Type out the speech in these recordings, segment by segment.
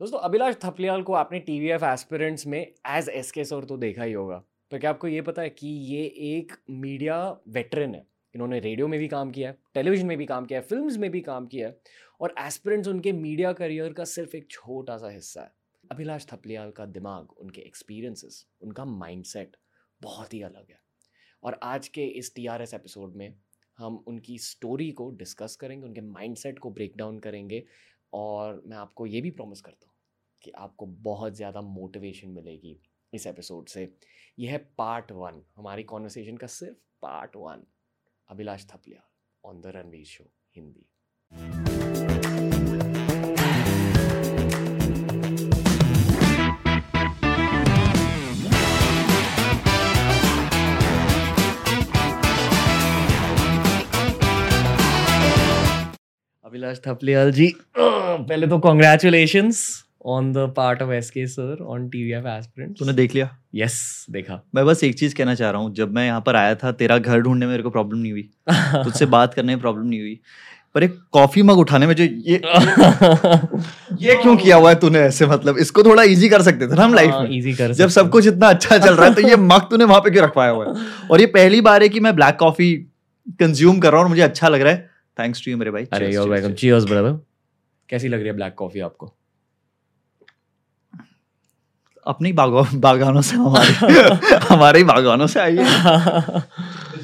दोस्तों, अभिलाष थपलियाल को आपने टी वी एफ़ एस्पिरेंट्स में एज एस के सर तो देखा ही होगा। तो क्या आपको ये पता है कि ये एक मीडिया वेटरन है। इन्होंने रेडियो में भी काम किया है टेलीविज़न में भी काम किया है फिल्म्स में भी काम किया है और एस्पिरेंट्स उनके मीडिया करियर का सिर्फ़ एक छोटा सा हिस्सा है। अभिलाष थपलियाल का दिमाग, उनके एक्सपीरियंसेस उनका माइंडसेट बहुत ही अलग है। और आज के इस टी आर एस एपिसोड में हम उनकी स्टोरी को डिस्कस करेंगे, उनके माइंडसेट को ब्रेक डाउन करेंगे और मैं आपको ये भी प्रॉमिस करता हूँ कि आपको बहुत ज़्यादा मोटिवेशन मिलेगी इस एपिसोड से। यह है पार्ट वन, हमारी कॉन्वर्सेशन का सिर्फ़ part one. Abhilash Thapliya on the Ranveer show, Hindi. Abhilash Thapliyal ji, पहले तो congratulation on the part of S K sir on T V F aspirant तूने देख लिया? यस देखा। मैं बस एक चीज़ कहना चाह रहा हूँ जब मैं यहाँ पर आया था तेरा घर ढूँढने में मेरे को प्रॉब्लम नहीं हुई। तुझसे बात करने में प्रॉब्लम नहीं हुई। पर एक कॉफ़ी मग उठाने में जो ये ये क्यों किया हुआ है तूने ऐसे मतलब? इसको थोड़ा इजी कर सकते थे ना हम लाइफ में। इजी हाँ, कर जब सब कुछ इतना अच्छा चल रहा है तो ये मग तूने वहाँ पे क्यों रखवाया हुआ है? और ये पहली बार है कि मैं ब्लैक कॉफ़ी कंज्यूम कर रहा हूँ और मुझे अच्छा लग रहा है। थैंक्स टू यू मेरे भाई। अरे योर वेलकम. चीयर्स ब्रदर कैसी लग रही है ब्लैक कॉफ़ी आपको? अपनी बागो बागानों से हमारे हमारे ही बागानों से आई है।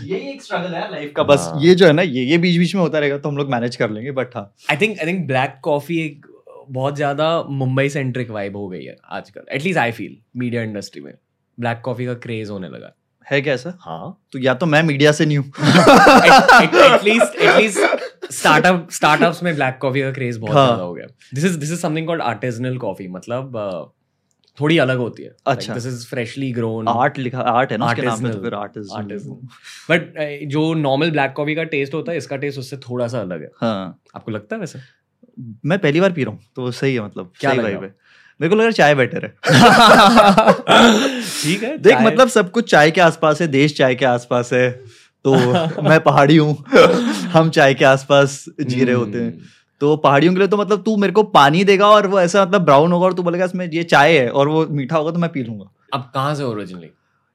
यही एक स्ट्रगल है लाइफ का। बस हाँ। ये जो है ना ये ये बीच बीच में होता रहेगा तो हम लोग मैनेज कर लेंगे बट हाँ। I think I think black coffee एक बहुत ज़्यादा मुंबई सेंट्रिक वाइब हो गई है आजकल atleast I feel media industry में। ब्लैक कॉफ़ी का क्रेज होने लगा। है क्या ऐसा? हाँ। तो या तो मैं मीडिया से नहीं हूँ। एटलीस्ट एटलीस्ट स्टार्टअप स्टार्टअप्स में ब्लैक कॉफ़ी का क्रेज बहुत हाँ। ज़्यादा हो गया। This is this is something called artisanal coffee मतलब uh, थोड़ी अलग होती है। अच्छा। This is freshly grown art लिखा आर्ट है ना उसके नाम पे तो फिर आर्ट इज़ Artisanal. बट जो नॉर्मल ब्लैक कॉफ़ी का टेस्ट होता है इसका टेस्ट उससे थोड़ा सा अलग है। हाँ। आपको लगता है वैसे? मैं पहली बार पी रहा हूँ तो सही है मतलब क्या सही है। मेरे को लग रहा है चाय बेटर है। ठीक है देख मतलब सब कुछ चाय के आसपास है देश चाय के आसपास है तो मैं पहाड़ी हूँ। हम चाय के आसपास जी रहे होते हैं। हम्म, तो पहाड़ियों के लिए तो मतलब तू मेरे को पानी देगा और वो ऐसा मतलब ब्राउन होगा और तू बोलेगा इसमें ये चाय है और वो मीठा होगा तो मैं पी लूँगा. अब कहाँ से ओरिजिनली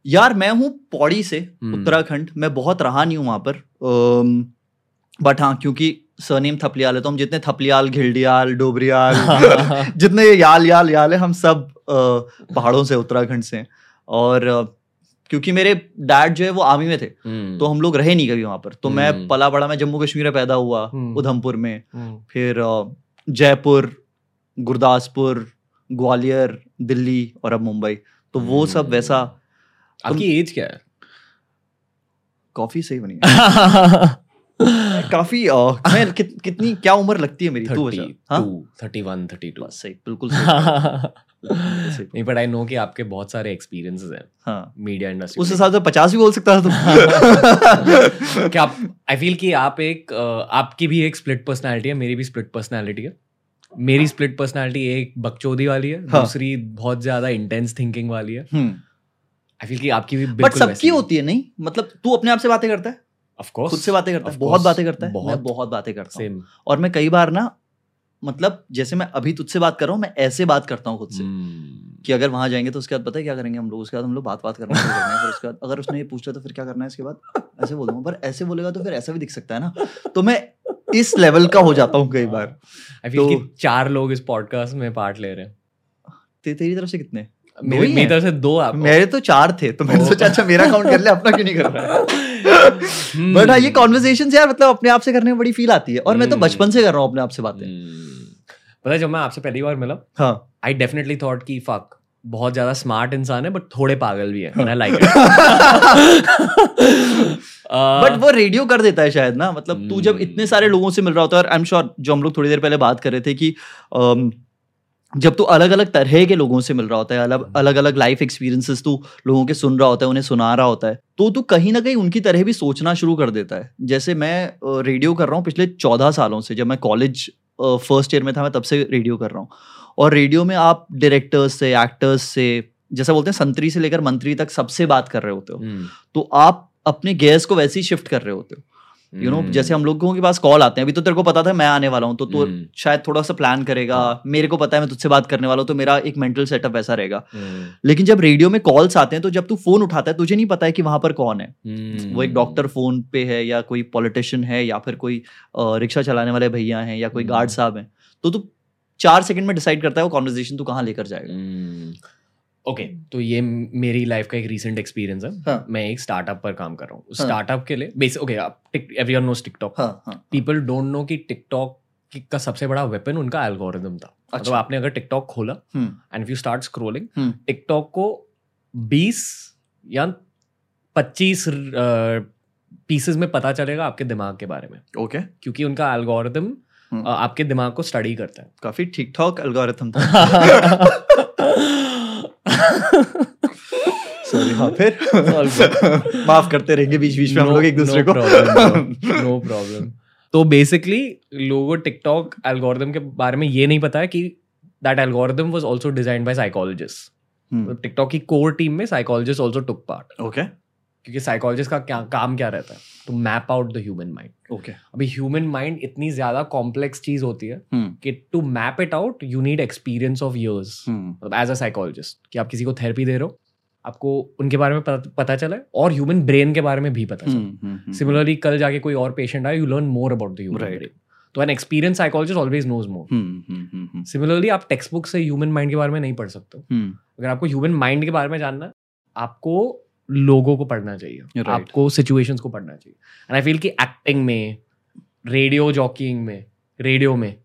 यार मैं हूँ पौड़ी से हम्म। उत्तराखंड। मैं बहुत रहा नहीं हूँ वहाँ पर बट हाँ क्योंकि सरनेम थपलियाल है तो हम जितने थपलियाल घिल्डियाल डोबरियाल जितने याल याल याल है हम सब पहाड़ों से उत्तराखंड से और क्योंकि मेरे डैड जो है वो आर्मी में थे। तो हम लोग रहे नहीं कभी वहाँ पर। तो मैं हम्म। पला बड़ा मैं जम्मू कश्मीर में पैदा हुआ हम्म। उधमपुर में। हम्म, फिर जयपुर गुरदासपुर ग्वालियर दिल्ली और अब मुंबई। तो वो सब हम्म। वैसा आपकी एज क्या है? काफ़ी सही बनी है। काफ़ी अ, मैं कित, कितनी क्या उम्र लगती है मेरी? तू बता हाँ? Thirty one thirty two. बस सही बिल्कुल सही। नहीं बट आई नो कि आपके बहुत सारे एक्सपीरियंसेस हैं हाँ। मीडिया इंडस्ट्री उस हिसाब से पचास भी बोल सकता था तुम। क्या आप आई फील कि आप एक आपकी भी एक स्प्लिट पर्सनालिटी है मेरी भी स्प्लिट पर्सनालिटी है। मेरी स्प्लिट पर्सनालिटी एक बकचोदी वाली है हाँ। दूसरी बहुत ज़्यादा इंटेंस थिंकिंग वाली है। हम्म। आई फील कि आपकी भी बट सबकी होती है नहीं? मतलब तू अपने आप से बातें करता है? खुद से बातें करता है बहुत बातें करता है मैं बहुत। बातें करता हूँ। और मैं कई बार ना मतलब जैसे मैं अभी तुझसे बात कर रहा हूँ मैं ऐसे बात करता हूँ खुद से हम्म। कि अगर वहाँ जाएँगे तो उसके बाद पता है क्या करेंगे हम लोग? उसके बाद हम लोग बात बात करना शुरू करेंगे फिर उसके बाद अगर उसने ये पूछ तो फिर क्या करना है इसके बाद? ऐसे बोल दूँगा पर ऐसे बोलेगा तो फिर ऐसा भी दिख सकता है ना। तो मैं इस लेवल का हो जाता हूँ कई बार। आई फील तो- कि चार लोग इस पॉडकास्ट में पार्ट ले रहे हैं। ते, तेरी तरफ़ से कितने? मेरे मेरी तरफ़ से दो आप मेरे तो चार थे तो मैंने सोचा अच्छा मेरा काउंट कर ले अपना क्यों नहीं कर रहा हम्म। बट हाँ ये कॉन्वर्सेशन यार मतलब अपने आप से करने में बड़ी फील आती है और मैं तो हम्म। बचपन से कर रहा हूँ अपने आप से बातें हम्म। पता है जब मैं आपसे पहली बार मिला हाँ आई डेफिनेटली थॉट कि फक बहुत ज़्यादा स्मार्ट इंसान है बट थोड़े पागल भी है आई लाइक बट वो रेडियो कर देता है शायद ना मतलब तू जब हम्म। इतने सारे लोगों से मिल रहा होता है और आई एम श्योर जो हम लोग थोड़ी देर पहले बात कर रहे थे कि अम, जब तू अलग अलग तरह के लोगों से मिल रहा होता है अलग अलग अलग लाइफ एक्सपीरियंसेस तू लोगों के सुन रहा होता है उन्हें सुना रहा होता है तो तू कहीं ना कहीं उनकी तरह भी सोचना शुरू कर देता है। जैसे मैं रेडियो कर रहा हूँ पिछले चौदह सालों से जब मैं कॉलेज फ़र्स्ट ईयर में था मैं तब से रेडियो कर रहा हूँ। और रेडियो में आप डायरेक्टर्स से एक्टर्स से जैसा बोलते हैं संतरी से लेकर मंत्री तक सबसे बात कर रहे होते हो। हम्म, तो आप अपने गैस को वैसे ही शिफ्ट कर रहे होते हो। You know hmm. जैसे हम लोगों के पास कॉल आते हैं अभी तो तेरे को पता था मैं आने वाला हूँ तो तू हम्म। शायद थोड़ा सा प्लान करेगा। मेरे को पता है मैं तुझसे बात करने वाला हूँ तो मेरा एक मेंटल सेटअप वैसा रहेगा। हम्म, लेकिन जब रेडियो में कॉल्स आते हैं तो जब तू फ़ोन उठाता है तुझे नहीं पता है कि वहाँ पर कौन है। वो एक डॉक्टर फ़ोन पे है या कोई पॉलिटिशियन है या फिर कोई रिक्शा चलाने वाले भैया हैं या कोई। गार्ड साहब हैं। तो तू चार सेकंड में डिसाइड करता है वो कॉन्वर्जेशन तू कहाँ लेकर जाएगा। ओके तो ये मेरी लाइफ का एक रीसेंट एक्सपीरियंस है हाँ। मैं एक स्टार्टअप पर काम कर रहा हूँ हाँ। स्टार्टअप के लिए basic okay everyone knows TikTok हाँ हाँ पीपल डोंट नो कि टिकटॉक का सबसे बड़ा वेपन उनका एल्गोरिदम था मतलब अच्छा। आपने अगर टिकटॉक खोला and if you start scrolling. TikTok को 20 या 25 पीसेस में पता चलेगा आपके दिमाग के बारे में ओके okay. क्योंकि उनका एल्गोरिदम हम्म। आपके दिमाग को स्टडी करता है काफ़ी ठीक ठाक एल्गोरिथम था सॉरी हाँ फिर? माफ़ करते रहेंगे बीच बीच में हम लोग एक दूसरे को। नो प्रॉब्लम तो बेसिकली लोगों टिकटॉक एल्गोरिदम के बारे में ये नहीं पता है कि that algorithm was also design by psychologist TikTok की कोर टीम में psychologist also took part okay क्योंकि साइकोलॉजिस्ट का क्या काम क्या रहता है? To map out the human mind okay अभी ह्यूमन माइंड इतनी ज़्यादा कॉम्प्लेक्स चीज़ होती है हम्म कि to map it out you need experience of years hmm as a psychologist कि आप किसी को थेरेपी दे रहे हो आपको उनके बारे में पता, पता चला है और ह्यूमन ब्रेन के बारे में भी पता चला हम्म, हम्म, हम्म, सिमिलरली कल जाके कोई और पेशेंट आए you learn more about the human brain तो an experience psychologist always knows more similarly आप टेक्स्ट बुक से ह्यूमन माइंड के बारे में नहीं पढ़ सकते हो। अगर आपको ह्यूमन माइंड के बारे में जानना है आपको लोगों को पढ़ना चाहिए। Right. आपको सिचुएशंस को पढ़ना चाहिए। एंड आई फील कि एक्टिंग में रेडियो जॉकिंग में रेडियो में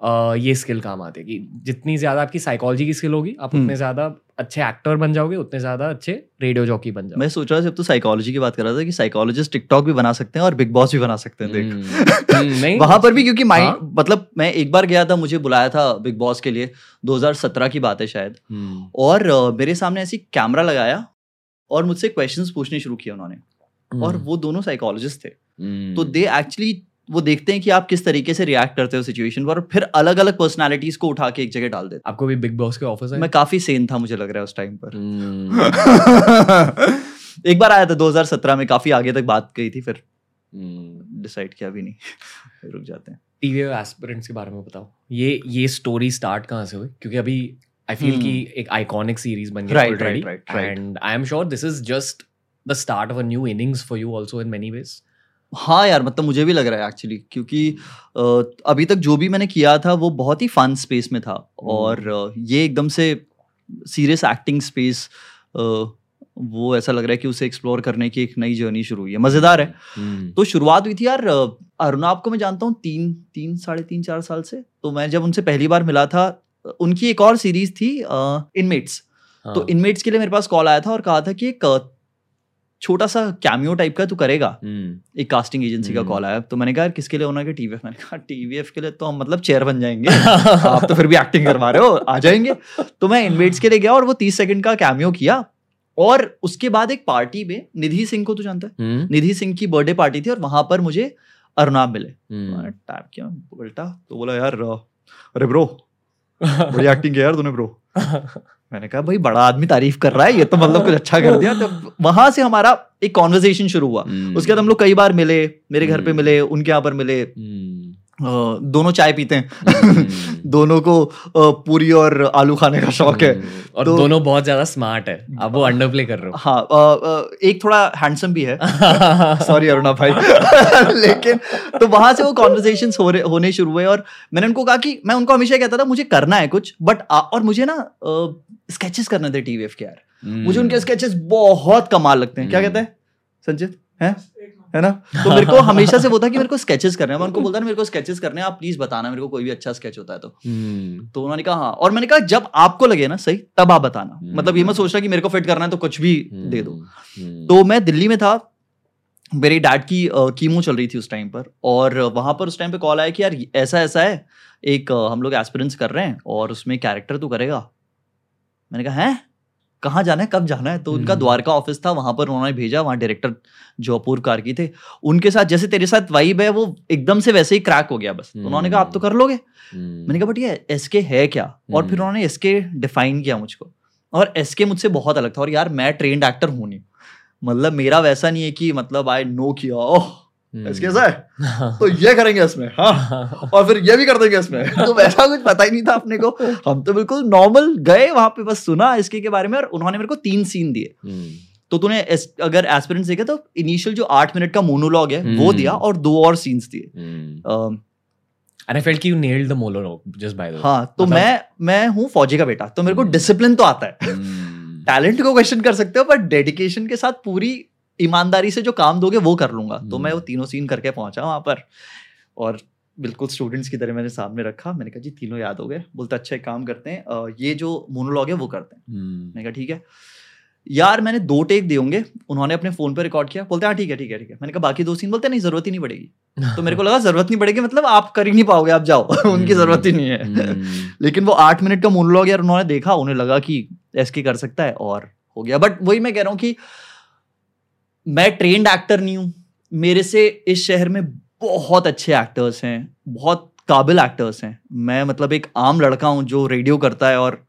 अ, ये स्किल काम आती है कि जितनी ज़्यादा आपकी साइकोलॉजी की स्किल होगी आप हम्म। उतने ज़्यादा अच्छे एक्टर बन जाओगे उतने ज़्यादा अच्छे रेडियो जॉकी बन जाओगे। मैं सोच रहा था जब तो साइकोलॉजी की बात कर रहा था कि साइकोलॉजिस्ट टिकटॉक भी बना सकते हैं और बिग बॉस भी बना सकते हैं देख। हम्म, हम्म, नहीं वहाँ पर भी क्योंकि माइंड हाँ। मतलब मैं एक बार गया था मुझे बुलाया था बिग बॉस के लिए 2017 की बात है शायद। और मेरे सामने ऐसी कैमरा लगाया और मुझसे क्वेश्चन पूछने शुरू किए उन्होंने। और हम्म, वो दोनों साइकोलॉजिस्ट थे। हम्म, तो दे एक्चुअली वो देखते हैं कि आप किस तरीके से रिएक्ट करते हो सिचुएशन पर और फिर अलग अलग पर्सनालिटीज को उठा के एक जगह डाल देते आपको भी बिग बॉस के ऑफ़िस मैं काफ़ी सेन था मुझे लग रहा है उस टाइम पर। हम्म, एक बार आया था 2017 में काफ़ी आगे तक बात गई थी फिर। डिसाइड किया भी नहीं। रुक जाते हैं। टीवी एस्पिरेंट्स के बारे में बताओ। ये ये स्टोरी स्टार्ट कहाँ से हुई? क्योंकि अभी आई फील कि एक आइकॉनिक सीरीज़ बन गई Hmm. Already. And I am sure this is just the start of a new innings for you also in many ways हाँ यार मतलब मुझे भी लग रहा है एक्चुअली क्योंकि अभी तक जो भी मैंने किया था वो बहुत ही फन स्पेस में था। और अ, ये एकदम से सीरियस एक्टिंग स्पेस वो ऐसा लग रहा है कि उसे एक्सप्लोर करने की एक नई जर्नी शुरू हुई है। मज़ेदार है। हम्म, तो शुरुआत हुई थी यार अरुणाब को मैं जानता हूँ तीन तीन साढ़े तीन चार साल से। तो मैं जब उनसे पहली बार मिला था उनकी एक और सीरीज़ थी इनमेट्स हाँ, तो इनमेट्स के लिए मेरे पास कॉल आया था और कहा था कि एक छोटा सा कैमियो टाइप का तू करेगा। हम्म, एक कास्टिंग एजेंसी का हम्म। कॉल आया। तो मैंने कहा किसके लिए होना है टीवीएफ मैंने कहा टीवीएफ के लिए तो हम मतलब चेयर बन जाएँगे। आप तो फिर भी एक्टिंग करवा रहे हो आ जाएँगे। तो मैं इनवेट्स के लिए गया और वो तीस सेकंड का कैमियो किया। और उसके बाद एक पार्टी में निधि सिंह को तो जानता है? हम्म, निधि सिंह की बर्थडे पार्टी थी और वहाँ पर मुझे अरुणाब मिले। हम्म, टैप किया उल्टा तो बोला यार अरे ब्रो बड़ी एक्टिंग किया यार तूने ब्रो मैंने कहा भाई बड़ा आदमी तारीफ़ कर रहा है ये तो मतलब कुछ अच्छा कर दिया। तो वहाँ से हमारा एक कॉन्वर्जेशन शुरू हुआ। हम्म, उसके बाद हम लोग कई बार मिले मेरे घर पे हम्म। मिले उनके यहाँ पर मिले। हम्म, दोनों चाय पीते हैं। हम्म, दोनों को पूरी और आलू खाने का शौक है। हम्म, और तो- दोनों बहुत ज़्यादा स्मार्ट है। अब वो अंडर प्ले कर रहे हो। हाँ एक थोड़ा हैंडसम भी है। सॉरी अरुणा भाई। लेकिन तो वहाँ से वो कॉन्वर्जेशन हो रहे होने शुरू हुए और मैंने उनको कहा कि मैं उनको हमेशा कहता था मुझे करना है कुछ बट और मुझे ना स्केचेस करने थे टीवीएफ के यार। मुझे उनके स्केचेस बहुत कमाल लगते हैं। क्या हम्म। कहते हैं? संचित? है? है ना? तो मेरे को हमेशा से वो था कि मेरे को स्केचेस करने हैं। मैं उनको बोलता ना मेरे को स्केचेस करने हैं आप प्लीज़ बताना मेरे को कोई भी अच्छा स्केच होता है तो। हम्म, तो उन्होंने कहा हाँ। और मैंने कहा जब आपको लगे ना सही तब आप बताना। हम्म। मतलब ये मत सोचना कि मेरे को फिट करना है तो कुछ भी दे दो। हम्म, तो मैं दिल्ली में था मेरी डैड की कीमो चल रही थी उस टाइम पर और वहाँ पर उस टाइम पे कॉल आया कि यार ऐसा ऐसा है एक हम लोग एस्पिरेंट्स कर रहे हैं और उसमें कैरेक्टर तू करेगा। मैंने कहा है? कहाँ जाना है कब जाना है? तो उनका हम्म। द्वारका ऑफ़िस था वहाँ पर उन्होंने भेजा वहाँ डायरेक्टर जो अपूर्व कार्की थे। उनके साथ जैसे तेरे साथ वाइब है वो एकदम से वैसे ही क्रैक हो गया बस। उन्होंने कहा आप तो कर लोगे? हम्म, मैंने कहा बट ये एस के है क्या? और फिर हम्म। उन्होंने एस के डिफाइन किया मुझको। और एस के मुझसे बहुत अलग था और यार मैं ट्रेंड एक्टर हूँ नहीं। मतलब मेरा वैसा नहीं है कि मतलब आई नो किया ओह! इसके ऐसा है? तो ये करेंगे इसमें हाँ। और फिर ये भी कर देंगे इसमें। तो वैसा कुछ पता ही नहीं था अपने को। हम तो बिल्कुल नॉर्मल गए वहाँ पे बस सुना इसके के बारे में और उन्होंने मेरे को तीन सीन दिए। हम्म, तो तूने अगर एस्पिरेंट्स देखे तो इनिशियल जो आठ मिनट का मोनोलॉग है वो हम्म। दिया और दो और सीन्स दिए। And I felt you nailed the monologue just by the way. हाँ तो मतलब- मैं मैं हूँ फौजी का बेटा तो मेरे को। डिसिप्लिन तो आता है। टैलेंट को क्वेश्चन कर सकते हो पर डेडिकेशन के साथ पूरी ईमानदारी से जो काम दोगे वो कर लूँगा। तो मैं वो हम्म। तीनों सीन करके पहुँचा वहाँ पर और बिल्कुल स्टूडेंट्स की तरह मैंने सामने रखा। मैंने कहा जी तीनों याद हो गए। बोलते अच्छा एक काम करते हैं ये जो मोनोलॉग है वो करते हैं। हम्म, मैंने कहा ठीक है। यार मैंने दो टेक दिए होंगे उन्होंने अपने फ़ोन पर रिकॉर्ड किया। बोलते हैं हाँ ठीक है ठीक है ठीक है। मैंने कहा बाकी दो सीन बोलते नहीं ज़रूरत ही नहीं पड़ेगी। तो मेरे को लगा ज़रूरत नहीं पड़ेगी मतलब आप कर ही नहीं पाओगे आप जाओ। उनकी ज़रूरत ही नहीं है। हम्म, लेकिन वो आठ मिनट का मोनोलॉग यार उन्होंने देखा उन्हें लगा कि एसके कर सकता है और हो गया। बट वही मैं कह रहा हूँ कि मैं ट्रेंड एक्टर नहीं हूँ। मेरे से इस शहर में बहुत अच्छे एक्टर्स हैं बहुत काबिल एक्टर्स हैं। मैं मतलब एक आम लड़का हूँ जो रेडियो करता है और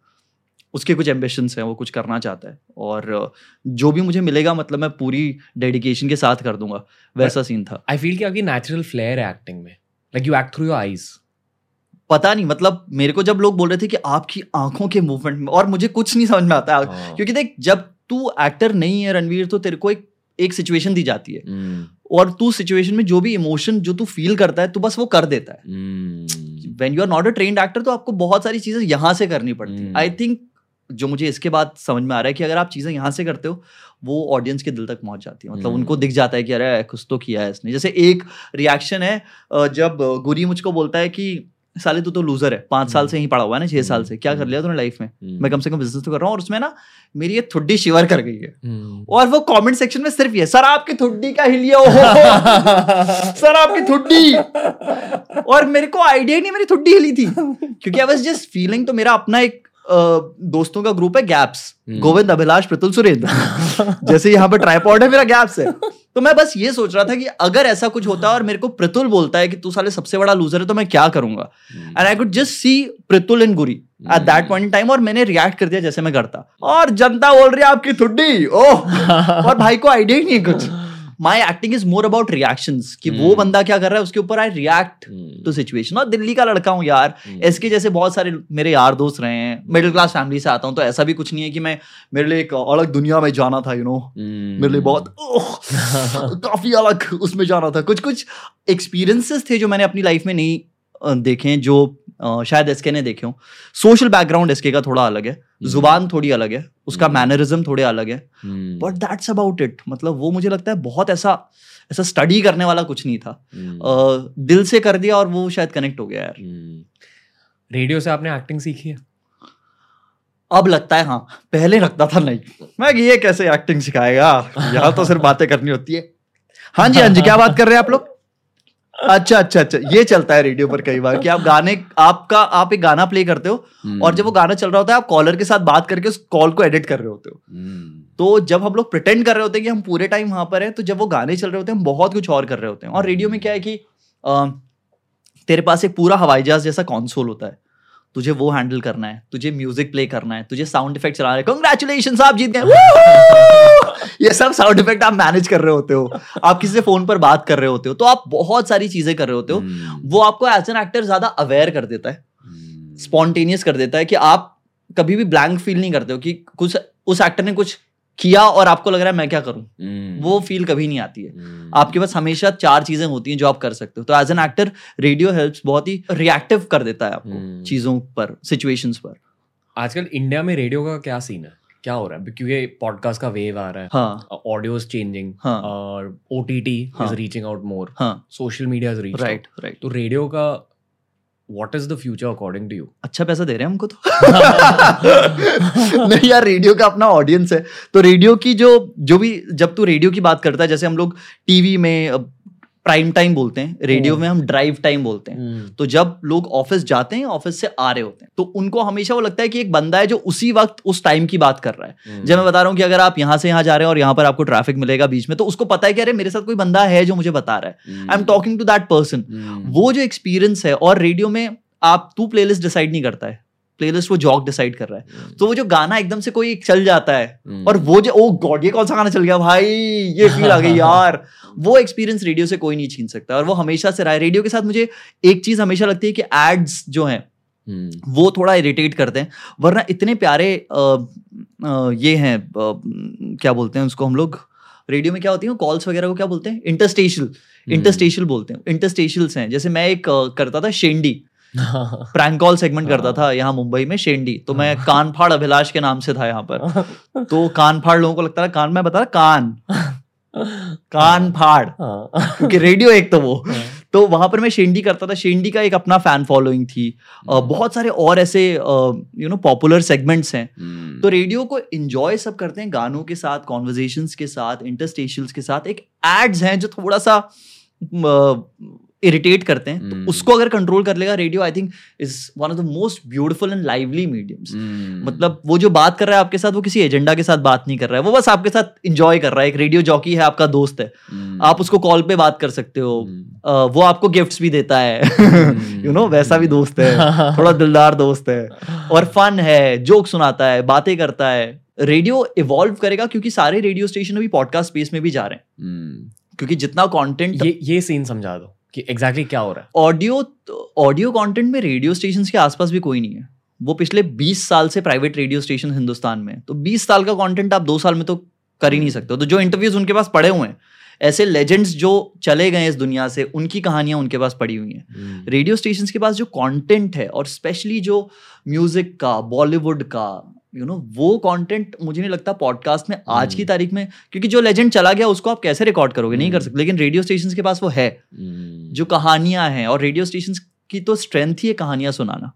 उसके कुछ एम्बिशंस हैं वो कुछ करना चाहता है। और जो भी मुझे मिलेगा मतलब मैं पूरी डेडिकेशन के साथ कर दूँगा। वैसा सीन था। आई फील कि आपकी natural flair है एक्टिंग में। Like you act through your eyes पता नहीं मतलब मेरे को जब लोग बोल रहे थे कि आपकी आँखों के मूवमेंट में और मुझे कुछ नहीं समझ में आता। हाँ, क्योंकि देख जब तू एक्टर नहीं है रणवीर तो तेरे को एक एक सिचुएशन दी जाती है। हम्म, और तू सिचुएशन में जो भी इमोशन जो तू फील करता है तू बस वो कर देता है। When you are not a trained actor तो आपको बहुत सारी चीज़ें यहाँ से करनी पड़ती है। आई थिंक जो मुझे इसके बाद समझ में आ रहा है कि अगर आप चीज़ें यहाँ से करते हो वो ऑडियंस के दिल तक पहुँच जाती है। मतलब हम्म। उनको दिख जाता है कि अरे कुछ तो किया है इसने। जैसे एक रिएक्शन है जब गुरी मुझको बोलता है कि साले तू तो लूजर है। पाँच साल से ही पड़ा हुआ है ना छह साल से। क्या कर लिया तूने लाइफ में? हम्म, मैं कम से कम बिज़नेस तो कर रहा हूँ और उसमें ना मेरी ये थुड्डी शिवर कर गई है। हम्म, और वो कमेंट सेक्शन में सिर्फ़ ये सर आपकी थुड्डी का हिलिया हो सर आपकी थुड्डी! और मेरे को आइडिया ही नहीं मेरी थुड्डी हिली थी। क्योंकि आई वॉज़ जस्ट फीलिंग तो मेरा अपना एक दोस्तों का ग्रुप है गैप्स हम्म। गोविंद अभिलाष प्रतुल सुरेंद्र। जैसे यहाँ पे ट्राईपॉड है मेरा गैप्स है। तो मैं बस ये सोच रहा था कि अगर ऐसा कुछ होता है और मेरे को प्रतुल बोलता है कि तू साले सबसे बड़ा लूजर है तो मैं क्या करूँगा? And I could just see Pratul in Guri at that point in time और मैंने रिएक्ट कर दिया जैसे मैं करता। और जनता बोल रही है आपकी थुड्डी ओह! और भाई को आइडिया ही नहीं है कुछ। My acting is more about reactions कि वो हम्म। बंदा क्या कर रहा है उसके ऊपर आई रिएक्ट टू सिचुएशन और दिल्ली का लड़का हूँ यार हम्म, एसके जैसे बहुत सारे मेरे यार दोस्त रहे हैं मिडिल क्लास फैमिली से आता हूँ तो ऐसा भी कुछ नहीं है कि मैं मेरे लिए एक अलग दुनिया में जाना था यू नो हम्म, मेरे लिए बहुत काफ़ी अलग उसमें जाना था। कुछ कुछ एक्सपीरियंसेस थे जो मैंने अपनी लाइफ में नहीं देखे जो अ, शायद एसके ने देखे हो। सोशल बैकग्राउंड एसके का थोड़ा अलग है। ज़ुबान थोड़ी अलग है। उसका। मैनरिज्म थोड़े अलग है। बट दैट्स अबाउट इट मतलब वो मुझे लगता है बहुत ऐसा ऐसा स्टडी करने वाला कुछ नहीं था। अ, दिल से कर दिया और वो शायद कनेक्ट हो गया यार। रेडियो से आपने एक्टिंग सीखी है? अब लगता है हाँ। पहले लगता था नहीं। मैं ये कैसे एक्टिंग सिखाएगा? यहाँ तो सिर्फ़ बातें करनी होती है। हाँ जी हाँ जी क्या बात कर रहे हैं आप लोग? अच्छा अच्छा अच्छा। ये चलता है रेडियो पर कई बार कि आप गाने आपका आप एक गाना प्ले करते हो और जब वो गाना चल रहा होता है आप कॉलर के साथ बात करके उस कॉल को एडिट कर रहे होते हो। हम्म, तो जब हम लोग प्रिटेंड कर रहे होते हैं कि हम पूरे टाइम वहाँ पर हैं तो जब वो गाने चल रहे होते हैं हम बहुत कुछ और कर रहे होते हैं। और रेडियो में क्या है कि अ, तेरे पास एक पूरा हवाई जहाज़ जैसा कॉन्सोल होता है। तुझे वो हैंडल करना है तुझे म्यूज़िक प्ले करना है तुझे साउंड इफ़ेक्ट चलाना है। कंग्रेचुलेशन आप जीत गए! ये सब साउंड इफ़ेक्ट आप मैनेज कर रहे होते हो। आप किसी से फ़ोन पर बात कर रहे होते हो तो आप बहुत सारी चीज़ें कर रहे होते हो। हम्म, वो आपको एज एन एक्टर ज़्यादा अवेयर कर देता है। स्पॉन्टेनियस कर देता है कि आप कभी भी ब्लैंक फील नहीं करते हो कि कुछ उस एक्टर ने कुछ किया और आपको लग रहा है मैं क्या करूँ। हम्म, वो फील कभी नहीं आती है। हम्म, आपके पास हमेशा चार चीज़ें होती हैं जो आप कर सकते हो। तो as an actor radio helps बहुत ही रिएक्टिव कर देता है आपको हम्म। चीज़ों पर सिचुएशंस पर। आजकल इंडिया में रेडियो का क्या सीन है? क्या हो रहा है? क्योंकि पॉडकास्ट का वेव आ रहा है। हाँ। Audio is changing. और ओटीटी हाँ। Is reaching out more social media is reaching right right तो रेडियो का what is the future according to you अच्छा पैसा दे रहे हैं हमको तो? नहीं यार रेडियो का अपना ऑडियंस है। तो रेडियो की जो जो भी जब तू रेडियो की बात करता है जैसे हम लोग टीवी में प्राइम टाइम बोलते हैं रेडियो हम्म। में हम ड्राइव टाइम बोलते हैं। तो जब लोग ऑफ़िस जाते हैं ऑफ़िस से आ रहे होते हैं तो उनको हमेशा वो लगता है कि एक बंदा है जो उसी वक्त उस टाइम की बात कर रहा है। जब मैं बता रहा हूँ कि अगर आप यहाँ से यहाँ जा रहे हैं और यहाँ पर आपको ट्रैफ़िक मिलेगा बीच में तो उसको पता है कि अरे मेरे साथ कोई बंदा है जो मुझे बता रहा है। I am talking to that person हम्म। वो जो एक्सपीरियंस है और रेडियो में आप तू प्लेलिस्ट डिसाइड नहीं करता है। प्लेलिस्ट वो जॉक डिसाइड कर रहा है। तो वो जो गाना एकदम से कोई चल जाता है हम्म। और वो जो ओ गॉड ये कौन सा गाना चल गया? भाई ये फील आ गई यार। वो एक्सपीरियंस रेडियो से कोई नहीं छीन सकता और वो हमेशा से रहा है। रेडियो के साथ मुझे एक चीज़ हमेशा लगती है कि एड्स जो हैं हम्म। वो थोड़ा इरिटेट करते हैं। वरना इतने प्यारे अ, अ, ये हैं क्या बोलते हैं उसको हम लोग? रेडियो में क्या होती है कॉल्स वगैरह को क्या बोलते हैं? इंटरस्टेशल। इंटरस्टेशल बोलते हैं। इंटरस्टेशल्स हैं। जैसे मैं एक करता था शेंडी। प्रैंक कॉल सेगमेंट करता था यहाँ मुंबई में शेंडी। तो मैं कान फाड़ अभिलाष के नाम से था यहाँ पर। तो कान फाड़ लोगों को लगता था कान मैं बता रहा कान। कान फाड़ हाँ। क्योंकि रेडियो एक तो वो। तो वहाँ पर मैं शेंडी करता था। शेंडी का एक अपना फ़ैन फॉलोइंग थी। बहुत सारे और ऐसे यू नो पॉपुलर सेगमेंट्स हैं। हम्म। तो रेडियो को एंजॉय सब करते हैं गानों के साथ कॉन्वर्जेशन के साथ इंटरस्टेशंस के साथ। एक एड्स हैं जो थोड़ा सा इरिटेट करते हैं। तो उसको अगर कंट्रोल कर लेगा radio I think is one of the most beautiful and lively mediums. मतलब वो जो बात कर रहा है आपके साथ वो किसी एजेंडा के साथ बात नहीं कर रहा है वो बस आपके साथ इंजॉय कर रहा है एक रेडियो जॉकी है आपका दोस्त है हम्म। आप उसको कॉल पे बात कर सकते हो। अ, वो आपको गिफ्ट्स भी देता है। यू नो वैसा भी दोस्त है थोड़ा दिलदार दोस्त है और फन है जोक सुनाता है बातें करता है रेडियो इवॉल्व करेगा क्योंकि सारे रेडियो स्टेशन अभी पॉडकास्ट स्पेस में भी जा रहे हैं। क्योंकि जितना कंटेंट ये ये सीन समझा दो कि एग्जैक्टली क्या हो रहा है? ऑडियो ऑडियो कंटेंट में रेडियो स्टेशन के आसपास भी कोई नहीं है। वो पिछले 20 साल से प्राइवेट रेडियो स्टेशन हिंदुस्तान में तो 20 साल का कंटेंट आप दो साल में तो कर ही नहीं सकते हो। तो जो इंटरव्यूज़ उनके पास पड़े हुए हैं ऐसे लेजेंड्स जो चले गए इस दुनिया से उनकी कहानियाँ उनके पास पड़ी हुई हैं। रेडियो स्टेशन के पास जो कंटेंट है और स्पेशली जो म्यूज़िक का बॉलीवुड का यू you नो know, वो कंटेंट मुझे नहीं लगता पॉडकास्ट में आज की हम्म। तारीख में क्योंकि जो लेजेंड चला गया उसको आप कैसे रिकॉर्ड करोगे? नहीं कर हम्म। सकते। लेकिन रेडियो स्टेशन के पास वो है। हम्म। जो कहानियाँ हैं और रेडियो स्टेशन की तो स्ट्रेंथ ही है कहानियाँ सुनाना।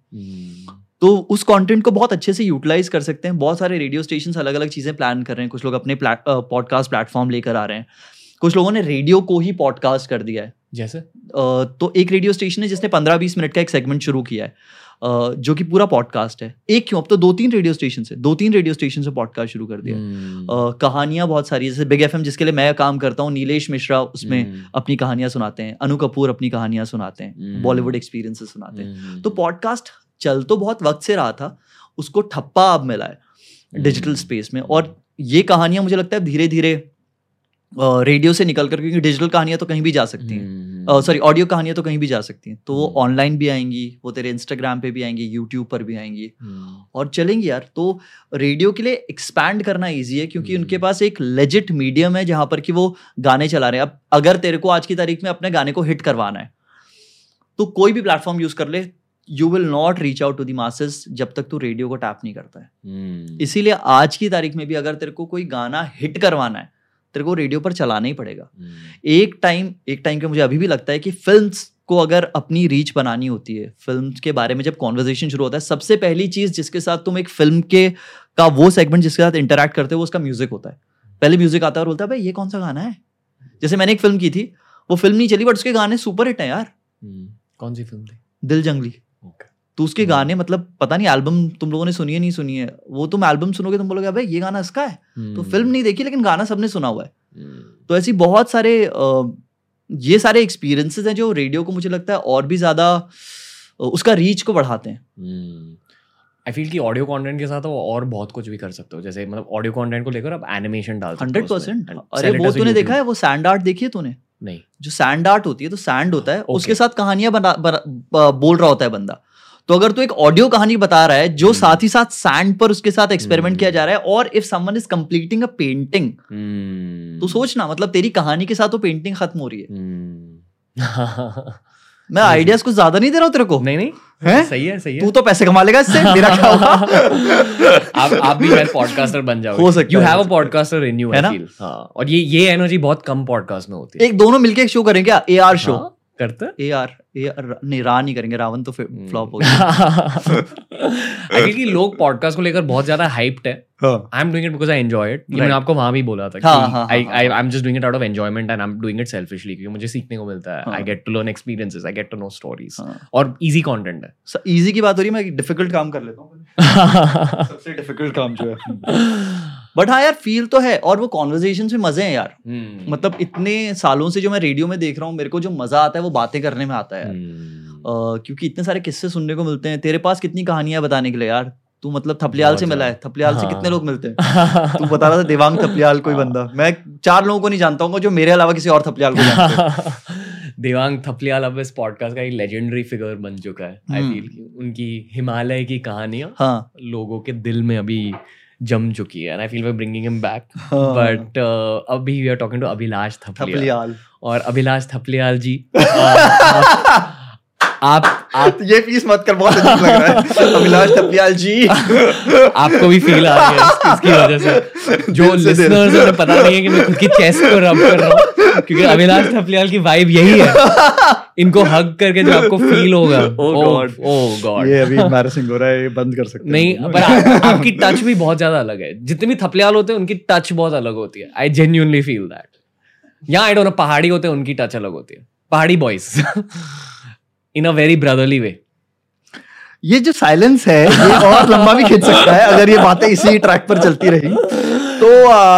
तो उस कंटेंट को बहुत अच्छे से यूटिलाइज कर सकते हैं। बहुत सारे रेडियो स्टेशन अलग अलग चीज़ें प्लान कर रहे हैं। कुछ लोग अपने पॉडकास्ट प्लेटफॉर्म लेकर आ रहे हैं। कुछ लोगों ने रेडियो को ही पॉडकास्ट कर दिया है। जैसे तो एक रेडियो स्टेशन है जिसने पंद्रह बीस मिनट का एक सेगमेंट शुरू किया है। जो कि पूरा पॉडकास्ट है एक क्यों अब तो दो तीन रेडियो स्टेशन से दो तीन रेडियो स्टेशन से पॉडकास्ट शुरू कर दिया हम्म। कहानियाँ बहुत सारी जैसे बिग एफएम जिसके लिए मैं काम करता हूँ नीलेश मिश्रा उसमें हम्म। अपनी कहानियाँ सुनाते हैं अनु कपूर अपनी कहानियाँ सुनाते हैं हम्म। बॉलीवुड एक्सपीरियंसेस सुनाते हैं हम्म। तो पॉडकास्ट चल तो बहुत वक्त से रहा था उसको ठप्पा अब मिला है डिजिटल हम्म। स्पेस में और ये कहानियाँ मुझे लगता है धीरे धीरे रेडियो से निकल कर क्योंकि डिजिटल कहानियाँ तो कहीं भी जा सकती हैं हम्म। सॉरी ऑडियो कहानियाँ तो कहीं भी जा सकती हैं तो वो हम्म। ऑनलाइन भी आएँगी वो तेरे इंस्टाग्राम पे भी आएँगी यूट्यूब पर भी आएँगी हम्म। और चलेंगी यार तो रेडियो के लिए एक्सपैंड करना इजी है क्योंकि हम्म। उनके पास एक लेजिट मीडियम है जहाँ पर कि वो गाने चला रहे हैं अब अगर तेरे को आज की तारीख में अपने गाने को हिट करवाना है तो कोई भी प्लेटफॉर्म यूज़ कर ले you will not reach out to the masses जब तक तू रेडियो को टैप नहीं करता है हम्म। इसीलिए आज की तारीख में भी अगर तेरे को कोई गाना हिट करवाना है तेरे को रेडियो पर चलाना ही पड़ेगा। हम्म। एक टाइम एक टाइम के मुझे अभी भी लगता है कि फ़िल्म को अगर अपनी रीच बनानी होती है फ़िल्म के बारे में जब कॉन्वर्जेशन शुरू होता है सबसे पहली चीज़ जिसके साथ तुम एक फ़िल्म के का वो सेगमेंट जिसके साथ इंटरेक्ट करते हो वो उसका म्यूज़िक होता है। पहले म्यूज़िक आता है और बोलता है भाई ये कौन सा गाना है? जैसे मैंने एक फ़िल्म की थी वो फ़िल्म नहीं चली बट उसके गाने सुपर हिट है यार। हम्म। कौन सी फ़िल्म थी? दिल जंगली। तो उसके हम्म। गाने मतलब पता नहीं एल्बम तुम लोगों ने सुनी है नहीं सुनी है वो तुम एल्बम सुनोगे तुम बोलोगे भाई ये गाना इसका है? तो फ़िल्म नहीं देखी लेकिन गाना सबने सुना हुआ है। हम्म। तो ऐसी बहुत सारे ये सारे एक्सपीरियंसेस हैं जो रेडियो को मुझे लगता है और भी ज़्यादा उसका रीच को बढ़ाते हैं। आई फील कि ऑडियो कंटेंट के साथ वो और बहुत कुछ भी कर सकते हो जैसे मतलब ऑडियो कंटेंट को लेकर आप एनिमेशन डाल हंड्रेड परसेंट अरे वो तूने देखा है वो सैंड आर्ट देखी है तूने? नहीं। जो सैंड आर्ट होती है तो सैंड होता है Okay. उसके साथ कहानियाँ बना, बना, बोल रहा होता है बंदा। तो अगर तू एक ऑडियो कहानी बता रहा है जो हम्म। साथ ही साथ सैंड पर उसके साथ एक्सपेरिमेंट हम्म। किया जा रहा है और if someone is completing a painting. तो सोचना मतलब तेरी कहानी के साथ वो पेंटिंग खत्म हो रही है। हम्म। मैं आइडियाज़ कुछ ज़्यादा नहीं दे रहा हूँ तेरे को? नहीं नहीं। हैं? सही है सही है। तू तो पैसे कमा लेगा इससे मेरा क्या होगा? आप आप भी शायद पॉडकास्टर बन जाओगे। हो सकता you have a podcaster in you है आई ना? फील हाँ। और ये ये एनर्जी बहुत कम पॉडकास्ट में होती है। एक दोनों मिलके एक शो करेंगे क्या? ए आर शो हाँ, करते ए आर आर नहीं रा नहीं करेंगे रावण तो हम्म। फ्लॉप हो गया लोग पॉडकास्ट को लेकर बहुत ज़्यादा हाइप्ड है। I am doing it because I enjoy it मैंने आपको वहाँ भी बोला था कि I I. Am just doing it out of enjoyment and I am doing it selfishly क्योंकि मुझे सीखने को मिलता है। I. Get to learn experiences I get to know stories. और इजी कंटेंट है। इजी की बात हो रही है मैं डिफ़िकल्ट काम कर लेता हूँ। सबसे डिफ़िकल्ट काम जो है। बट हाँ यार फील तो है और वो कॉन्वर्जेशन में मज़े हैं यार हम्म। मतलब इतने सालों से जो मैं रेडियो में देख रहा हूँ मेरे को जो मज़ा आता है वो बातें करने में आता है यार हम्म। अ, क्योंकि इतने सारे किस्से सुनने को मिलते हैं तेरे पास कितनी कहानियाँ बताने के लिए यार तू मतलब थपलियाल से मिला है। थपलियाल से हाँ। कितने लोग मिलते हैं तू बता रहा था देवांग थपलियाल कोई हाँ। बंदा मैं चार लोगों को नहीं जानता हूँ जो मेरे अलावा किसी और थपलियाल को जानते देवांग थपलियाल अब इस पॉडकास्ट का एक लेजेंडरी फिगर बन चुका है आई हम्म। फील उनकी हिमालय की कहानियाँ हाँ लोगों के दिल में अभी जम चुकी है and I feel we bringing him back. But अभी we are talking to Abhilash Thapliyal. Thapliyal. और अभिलाष थपलियाल जी uh, आप आप ये पीस मत कर बहुत अजीब लग रहा है। अभिलाष थपलियाल जी। आपको भी फील आ रहा है इस- इसकी वजह से। जो। लिसनर्स उन्हें पता नहीं है कि मैं खुद की चेस्ट को रब कर रहा हूँ क्योंकि अभिलाष थपलियाल की वाइब यही है। इनको हग करके जो आपको फील होगा Oh God. ओह गॉड ये अभी एम्बैरेसिंग हो रहा है ये बंद कर सकते नहीं पर आपकी टच भी बहुत ज़्यादा अलग है। जितने भी थपलियाल होते हैं उनकी टच बहुत अलग होती है। आई जेन्यूनली फील दैट या आई डोंट नो पहाड़ी होते हैं उनकी टच अलग होती है। पहाड़ी boys in a very brotherly way ये जो साइलेंस है ये और लंबा भी खींच सकता है अगर ये बातें इसी ट्रैक पर चलती रही। तो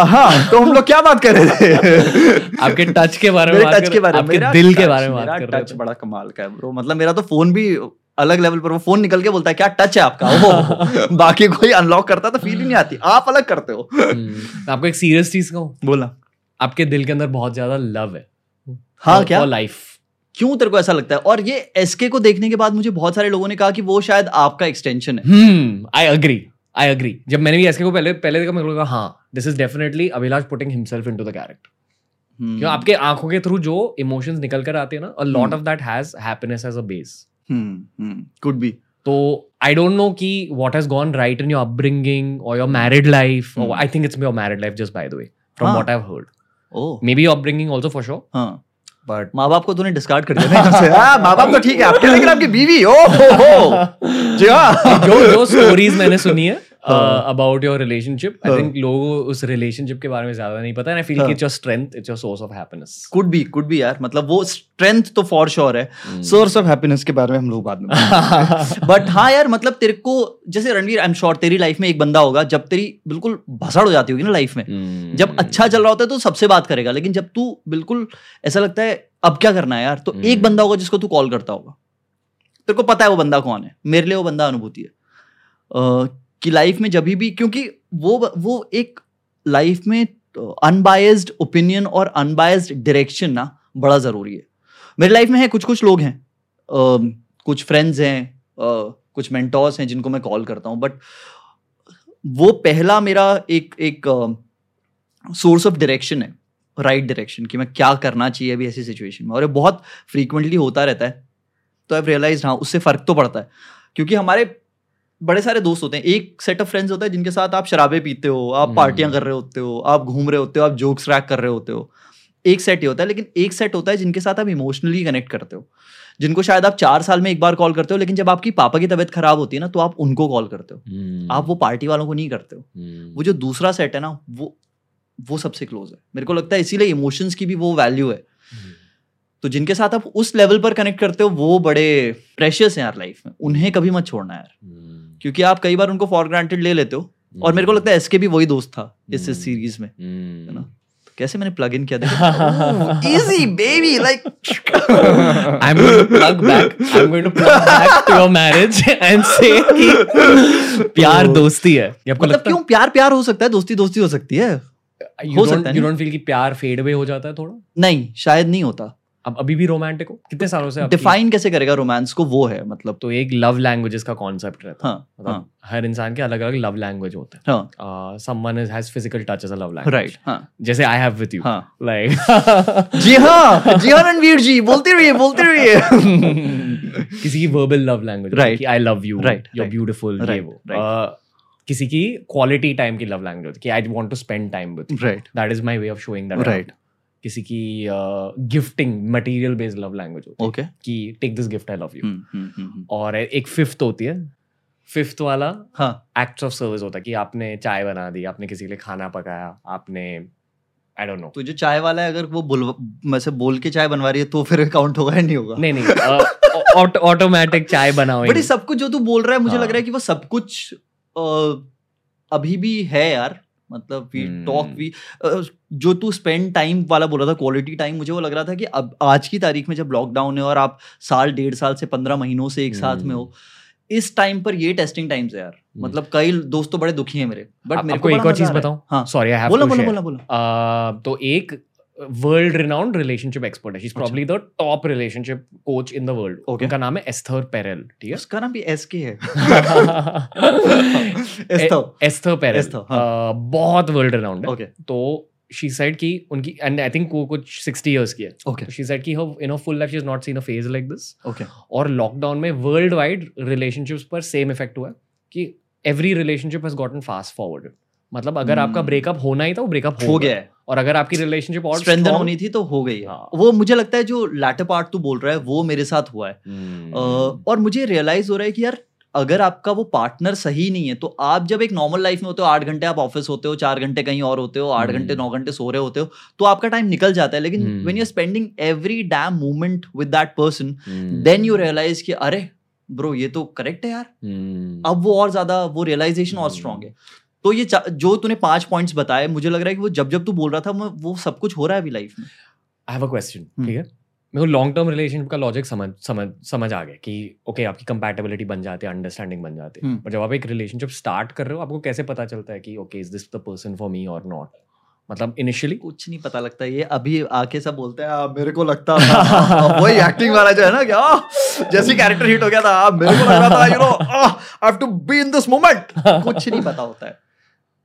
हाँ तो हम लोग क्या बात कर रहे थे? आपके टच के बारे में बात टच के बारे में। आपके दिल के बारे में बात कर रहे टच बड़ा कमाल का है ब्रो मतलब मेरा तो फ़ोन भी अलग लेवल पर वो फ़ोन निकल के बोलता है क्या टच है आपका? ओह। बाकी कोई अनलॉक करता तो फील ही नहीं आती। आप अलग करते हो। हम्म, आपको एक सीरियस चीज़ कहूँ? बोला। आपके दिल के अंदर बहुत ज़्यादा लव है। हाँ क्या? लाइफ क्यों तेरे को ऐसा लगता है? और ये एसके को देखने के बाद मुझे बहुत सारे लोगों ने कहा कि वो शायद आपका एक्सटेंशन है। हम्म आई अग्री आई अग्री जब मैंने भी एसके को पहले पहले देखा मेरे को लगा हाँ this is definitely Abhilash putting himself into the character क्यों? आपके आँखों के थ्रू जो इमोशंस निकल कर आते हैं ना a lot. Of that has happiness as a base could be तो आई डोंट नो कि what has gone right in your upbringing और your married life. I think it's your married life just by the way from. What I have heard maybe your upbringing also for sure but माँ बाप को तूने discard कर दिया हाँ माँ बाप तो ठीक है आपके लेकिन आपकी बीवी ओ हो हो जी हाँ। जो जो स्टोरीज मैंने सुनी हाँ। About your relationship I. Think लोगों को उस रिलेशनशिप के बारे में ज़्यादा नहीं पता I feel. It's your strength it's your source of happiness could be could be यार मतलब वो स्ट्रेंथ तो फॉर श्योर है Hmm. सोर्स ऑफ़ हैप्पीनेस के बारे में हम लोग बाद में बट हाँ यार मतलब तेरे को जैसे रणवीर आई एम श्योर तेरी लाइफ में एक बंदा होगा जब तेरी बिल्कुल भसड़ हो जाती होगी ना लाइफ में Hmm. जब अच्छा चल रहा होता है तो सबसे बात करेगा लेकिन जब तू बिल्कुल ऐसा लगता है अब क्या करना है यार तो एक हम्म। बंदा होगा जिसको तू कॉल करता होगा तेरे को पता है वो बंदा कौन है मेरे लिए वो बंदा अनुभूति है कि लाइफ में जब भी, क्योंकि वो वो एक लाइफ में अनबायस्ड ओपिनियन और अनबायस्ड डायरेक्शन ना बड़ा ज़रूरी है। मेरी लाइफ में है कुछ कुछ लोग हैं कुछ फ्रेंड्स हैं कुछ मेंटोर्स हैं जिनको मैं कॉल करता हूँ बट वो पहला मेरा एक एक सोर्स ऑफ़ डायरेक्शन है राइट right डायरेक्शन कि मैं क्या करना चाहिए अभी ऐसी सिचुएशन में। और ये बहुत फ्रीक्वेंटली होता रहता है तो आई रियलाइज़ हाँ उससे फ़र्क तो पड़ता है, क्योंकि हमारे बड़े सारे दोस्त होते हैं एक सेट ऑफ़ फ्रेंड्स होता है जिनके साथ आप शराबे पीते हो आप हम्म। पार्टियाँ कर रहे होते हो आप घूम रहे होते हो आप जोक्स रैक कर रहे होते हो एक सेट ही होता है लेकिन एक सेट होता है जिनके साथ आप इमोशनली कनेक्ट करते हो जिनको शायद आप चार साल में एक बार कॉल करते हो लेकिन जब आपकी पापा की तबीयत खराब होती है ना तो आप उनको कॉल करते हो Hmm. आप वो पार्टी वालों को नहीं करते हो Hmm. वो जो दूसरा सेट है ना वो वो सबसे क्लोज है मेरे को लगता है इसीलिए इमोशंस की भी वो वैल्यू है Hmm. तो जिनके साथ आप उस लेवल पर कनेक्ट करते हो वो बड़े प्रेशियस हैं यार लाइफ में उन्हें कभी मत छोड़ना यार. क्योंकि आप कई बार उनको फॉर ग्रांटेड ले लेते हो। और मेरे को लगता है एसके भी वही दोस्त था इस इस। सीरीज़ में Hmm. है ना? कैसे मैंने प्लग इन किया देखा? Easy baby like I'm going to plug back. I'm going to plug back to your marriage and say कि प्यार दोस्ती है। ये आपको मतलब लगता क्यों प्यार प्यार हो सकता है दोस्ती दोस्ती हो सकती है? है हो सकता है यू डोंट फील कि प्यार फेड अवे हो जाता है थोड़ा? नहीं शायद नहीं होता। अब अभी भी रोमांटिक हो? कितने सालों से डिफाइन कैसे करेगा रोमांस को? वो है मतलब। तो एक लव लैंग्वेजेस का कॉन्सेप्ट रहता है। हाँ मतलब हाँ। हर इंसान के अलग अलग लव लैंग्वेज होते हाँ। Someone has physical touch as a love language right हाँ। जैसे I have with you like जी हाँ जी हाँ रणवीर जी बोलते रहिए बोलते रहिए। किसी की वर्बल लव लैंग्वेज. कि I love you Right, you. Beautiful ये वो. Uh, किसी की क्वालिटी टाइम की लव लैंग्वेज होती है कि I want to spend time with right that is my way of showing that right किसी की gifting material based love language होती है कि take this gift I love you और एक फिफ्थ होती है फिफ्थ वाला हाँ. एक्ट्स ऑफ़ सर्विस होता है कि आपने चाय बना दी आपने किसी के लिए खाना पकाया आपने आई डोंट नो तो जो चाय वाला है अगर वो बोल मैं बोल के चाय बनवा रही है तो फिर काउंट होगा या नहीं होगा? नहीं नहीं ऑटोमेटिक चाय बनाओ बट सब कुछ जो तू बोल रहा है मुझे हाँ। लग रहा है। कि वो सब कुछ अ, अभी भी है यार। मतलब वी. टॉक वी जो तू स्पेंड टाइम वाला बोला था क्वालिटी टाइम मुझे वो लग रहा था कि अब आज की तारीख में जब लॉकडाउन है और आप साल डेढ़ साल से पंद्रह महीनों से एक साथ में हो इस टाइम पर ये टेस्टिंग टाइम्स है यार। मतलब कई दोस्तों तो बड़े दुखी हैं मेरे बट मेरे को एक और चीज़ बताऊँ? हाँ। सॉरी आई हैव बोला बोला बोला बोला। तो एक वर्ल्ड रिनाउंड रिलेशनशिप एक्सपर्ट है। She is. Probably the top relationship coach in the world Okay. उनका नाम है एस्थर पेरेल ठीक है? उसका नाम भी एस के है। एस्थर पेरेल हाँ। बहुत वर्ल्ड रिनाउंड है तो शी सेड कि उनकी एंड आई थिंक वो कुछ 60 इयर्स की है। ओके शी सेड कि her in a full life she has not seen a phase like this okay और लॉकडाउन में वर्ल्ड वाइड रिलेशनशिप्स पर सेम इफ़ेक्ट हुआ कि every relationship has gotten fast forward मतलब अगर आपका. ब्रेकअप होना ही था वो ब्रेकअप हो गया है और अगर आपकी रिलेशनशिप और स्ट्रेंथन होनी थी तो हो गई हाँ। वो मुझे लगता है जो लैटर पार्ट तू बोल रहा है वो मेरे साथ हुआ है Hmm. अ, और मुझे रियलाइज़ हो रहा है कि यार अगर आपका वो पार्टनर सही नहीं है तो आप जब एक नॉर्मल लाइफ में होते हो आठ घंटे आप ऑफ़िस होते हो चार घंटे कहीं और होते हो आठ हम्म। घंटे नौ घंटे सो रहे होते हो तो आपका टाइम निकल जाता है लेकिन हम्म। When you spending every damn moment with that person. Then you realize कि अरे ब्रो ये तो करेक्ट है यार Hmm. अब वो और ज़्यादा वो रियलाइजेशन और हम्म। स्ट्रांग है तो ये जो तूने पाँच पॉइंट्स बताए मुझे लग रहा है कि वो जब जब तू बोल रहा था वो सब कुछ हो रहा है अभी लाइफ में। आई हैव अ क्वेश्चन हम्म। ठीक है? मेरे को लॉन्ग टर्म रिलेशनशिप का लॉजिक समझ समझ समझ आ गया कि ओके okay, आपकी कंपैटिबिलिटी बन जाती है अंडरस्टैंडिंग बन जाती है। हम्म। पर जब आप एक रिलेशनशिप स्टार्ट कर रहे हो आपको कैसे पता चलता है कि okay is this the person for me और नॉट मतलब इनिशियली कुछ नहीं पता लगता ये अभी आके सब बोलते हैं "आ, मेरे को लगता था। वही एक्टिंग वाला जो है ना क्या आ, जैसी कैरेक्टर हिट हो गया था आ, मेरे को लग रहा था you know I have to be in this moment कुछ नहीं पता होता है।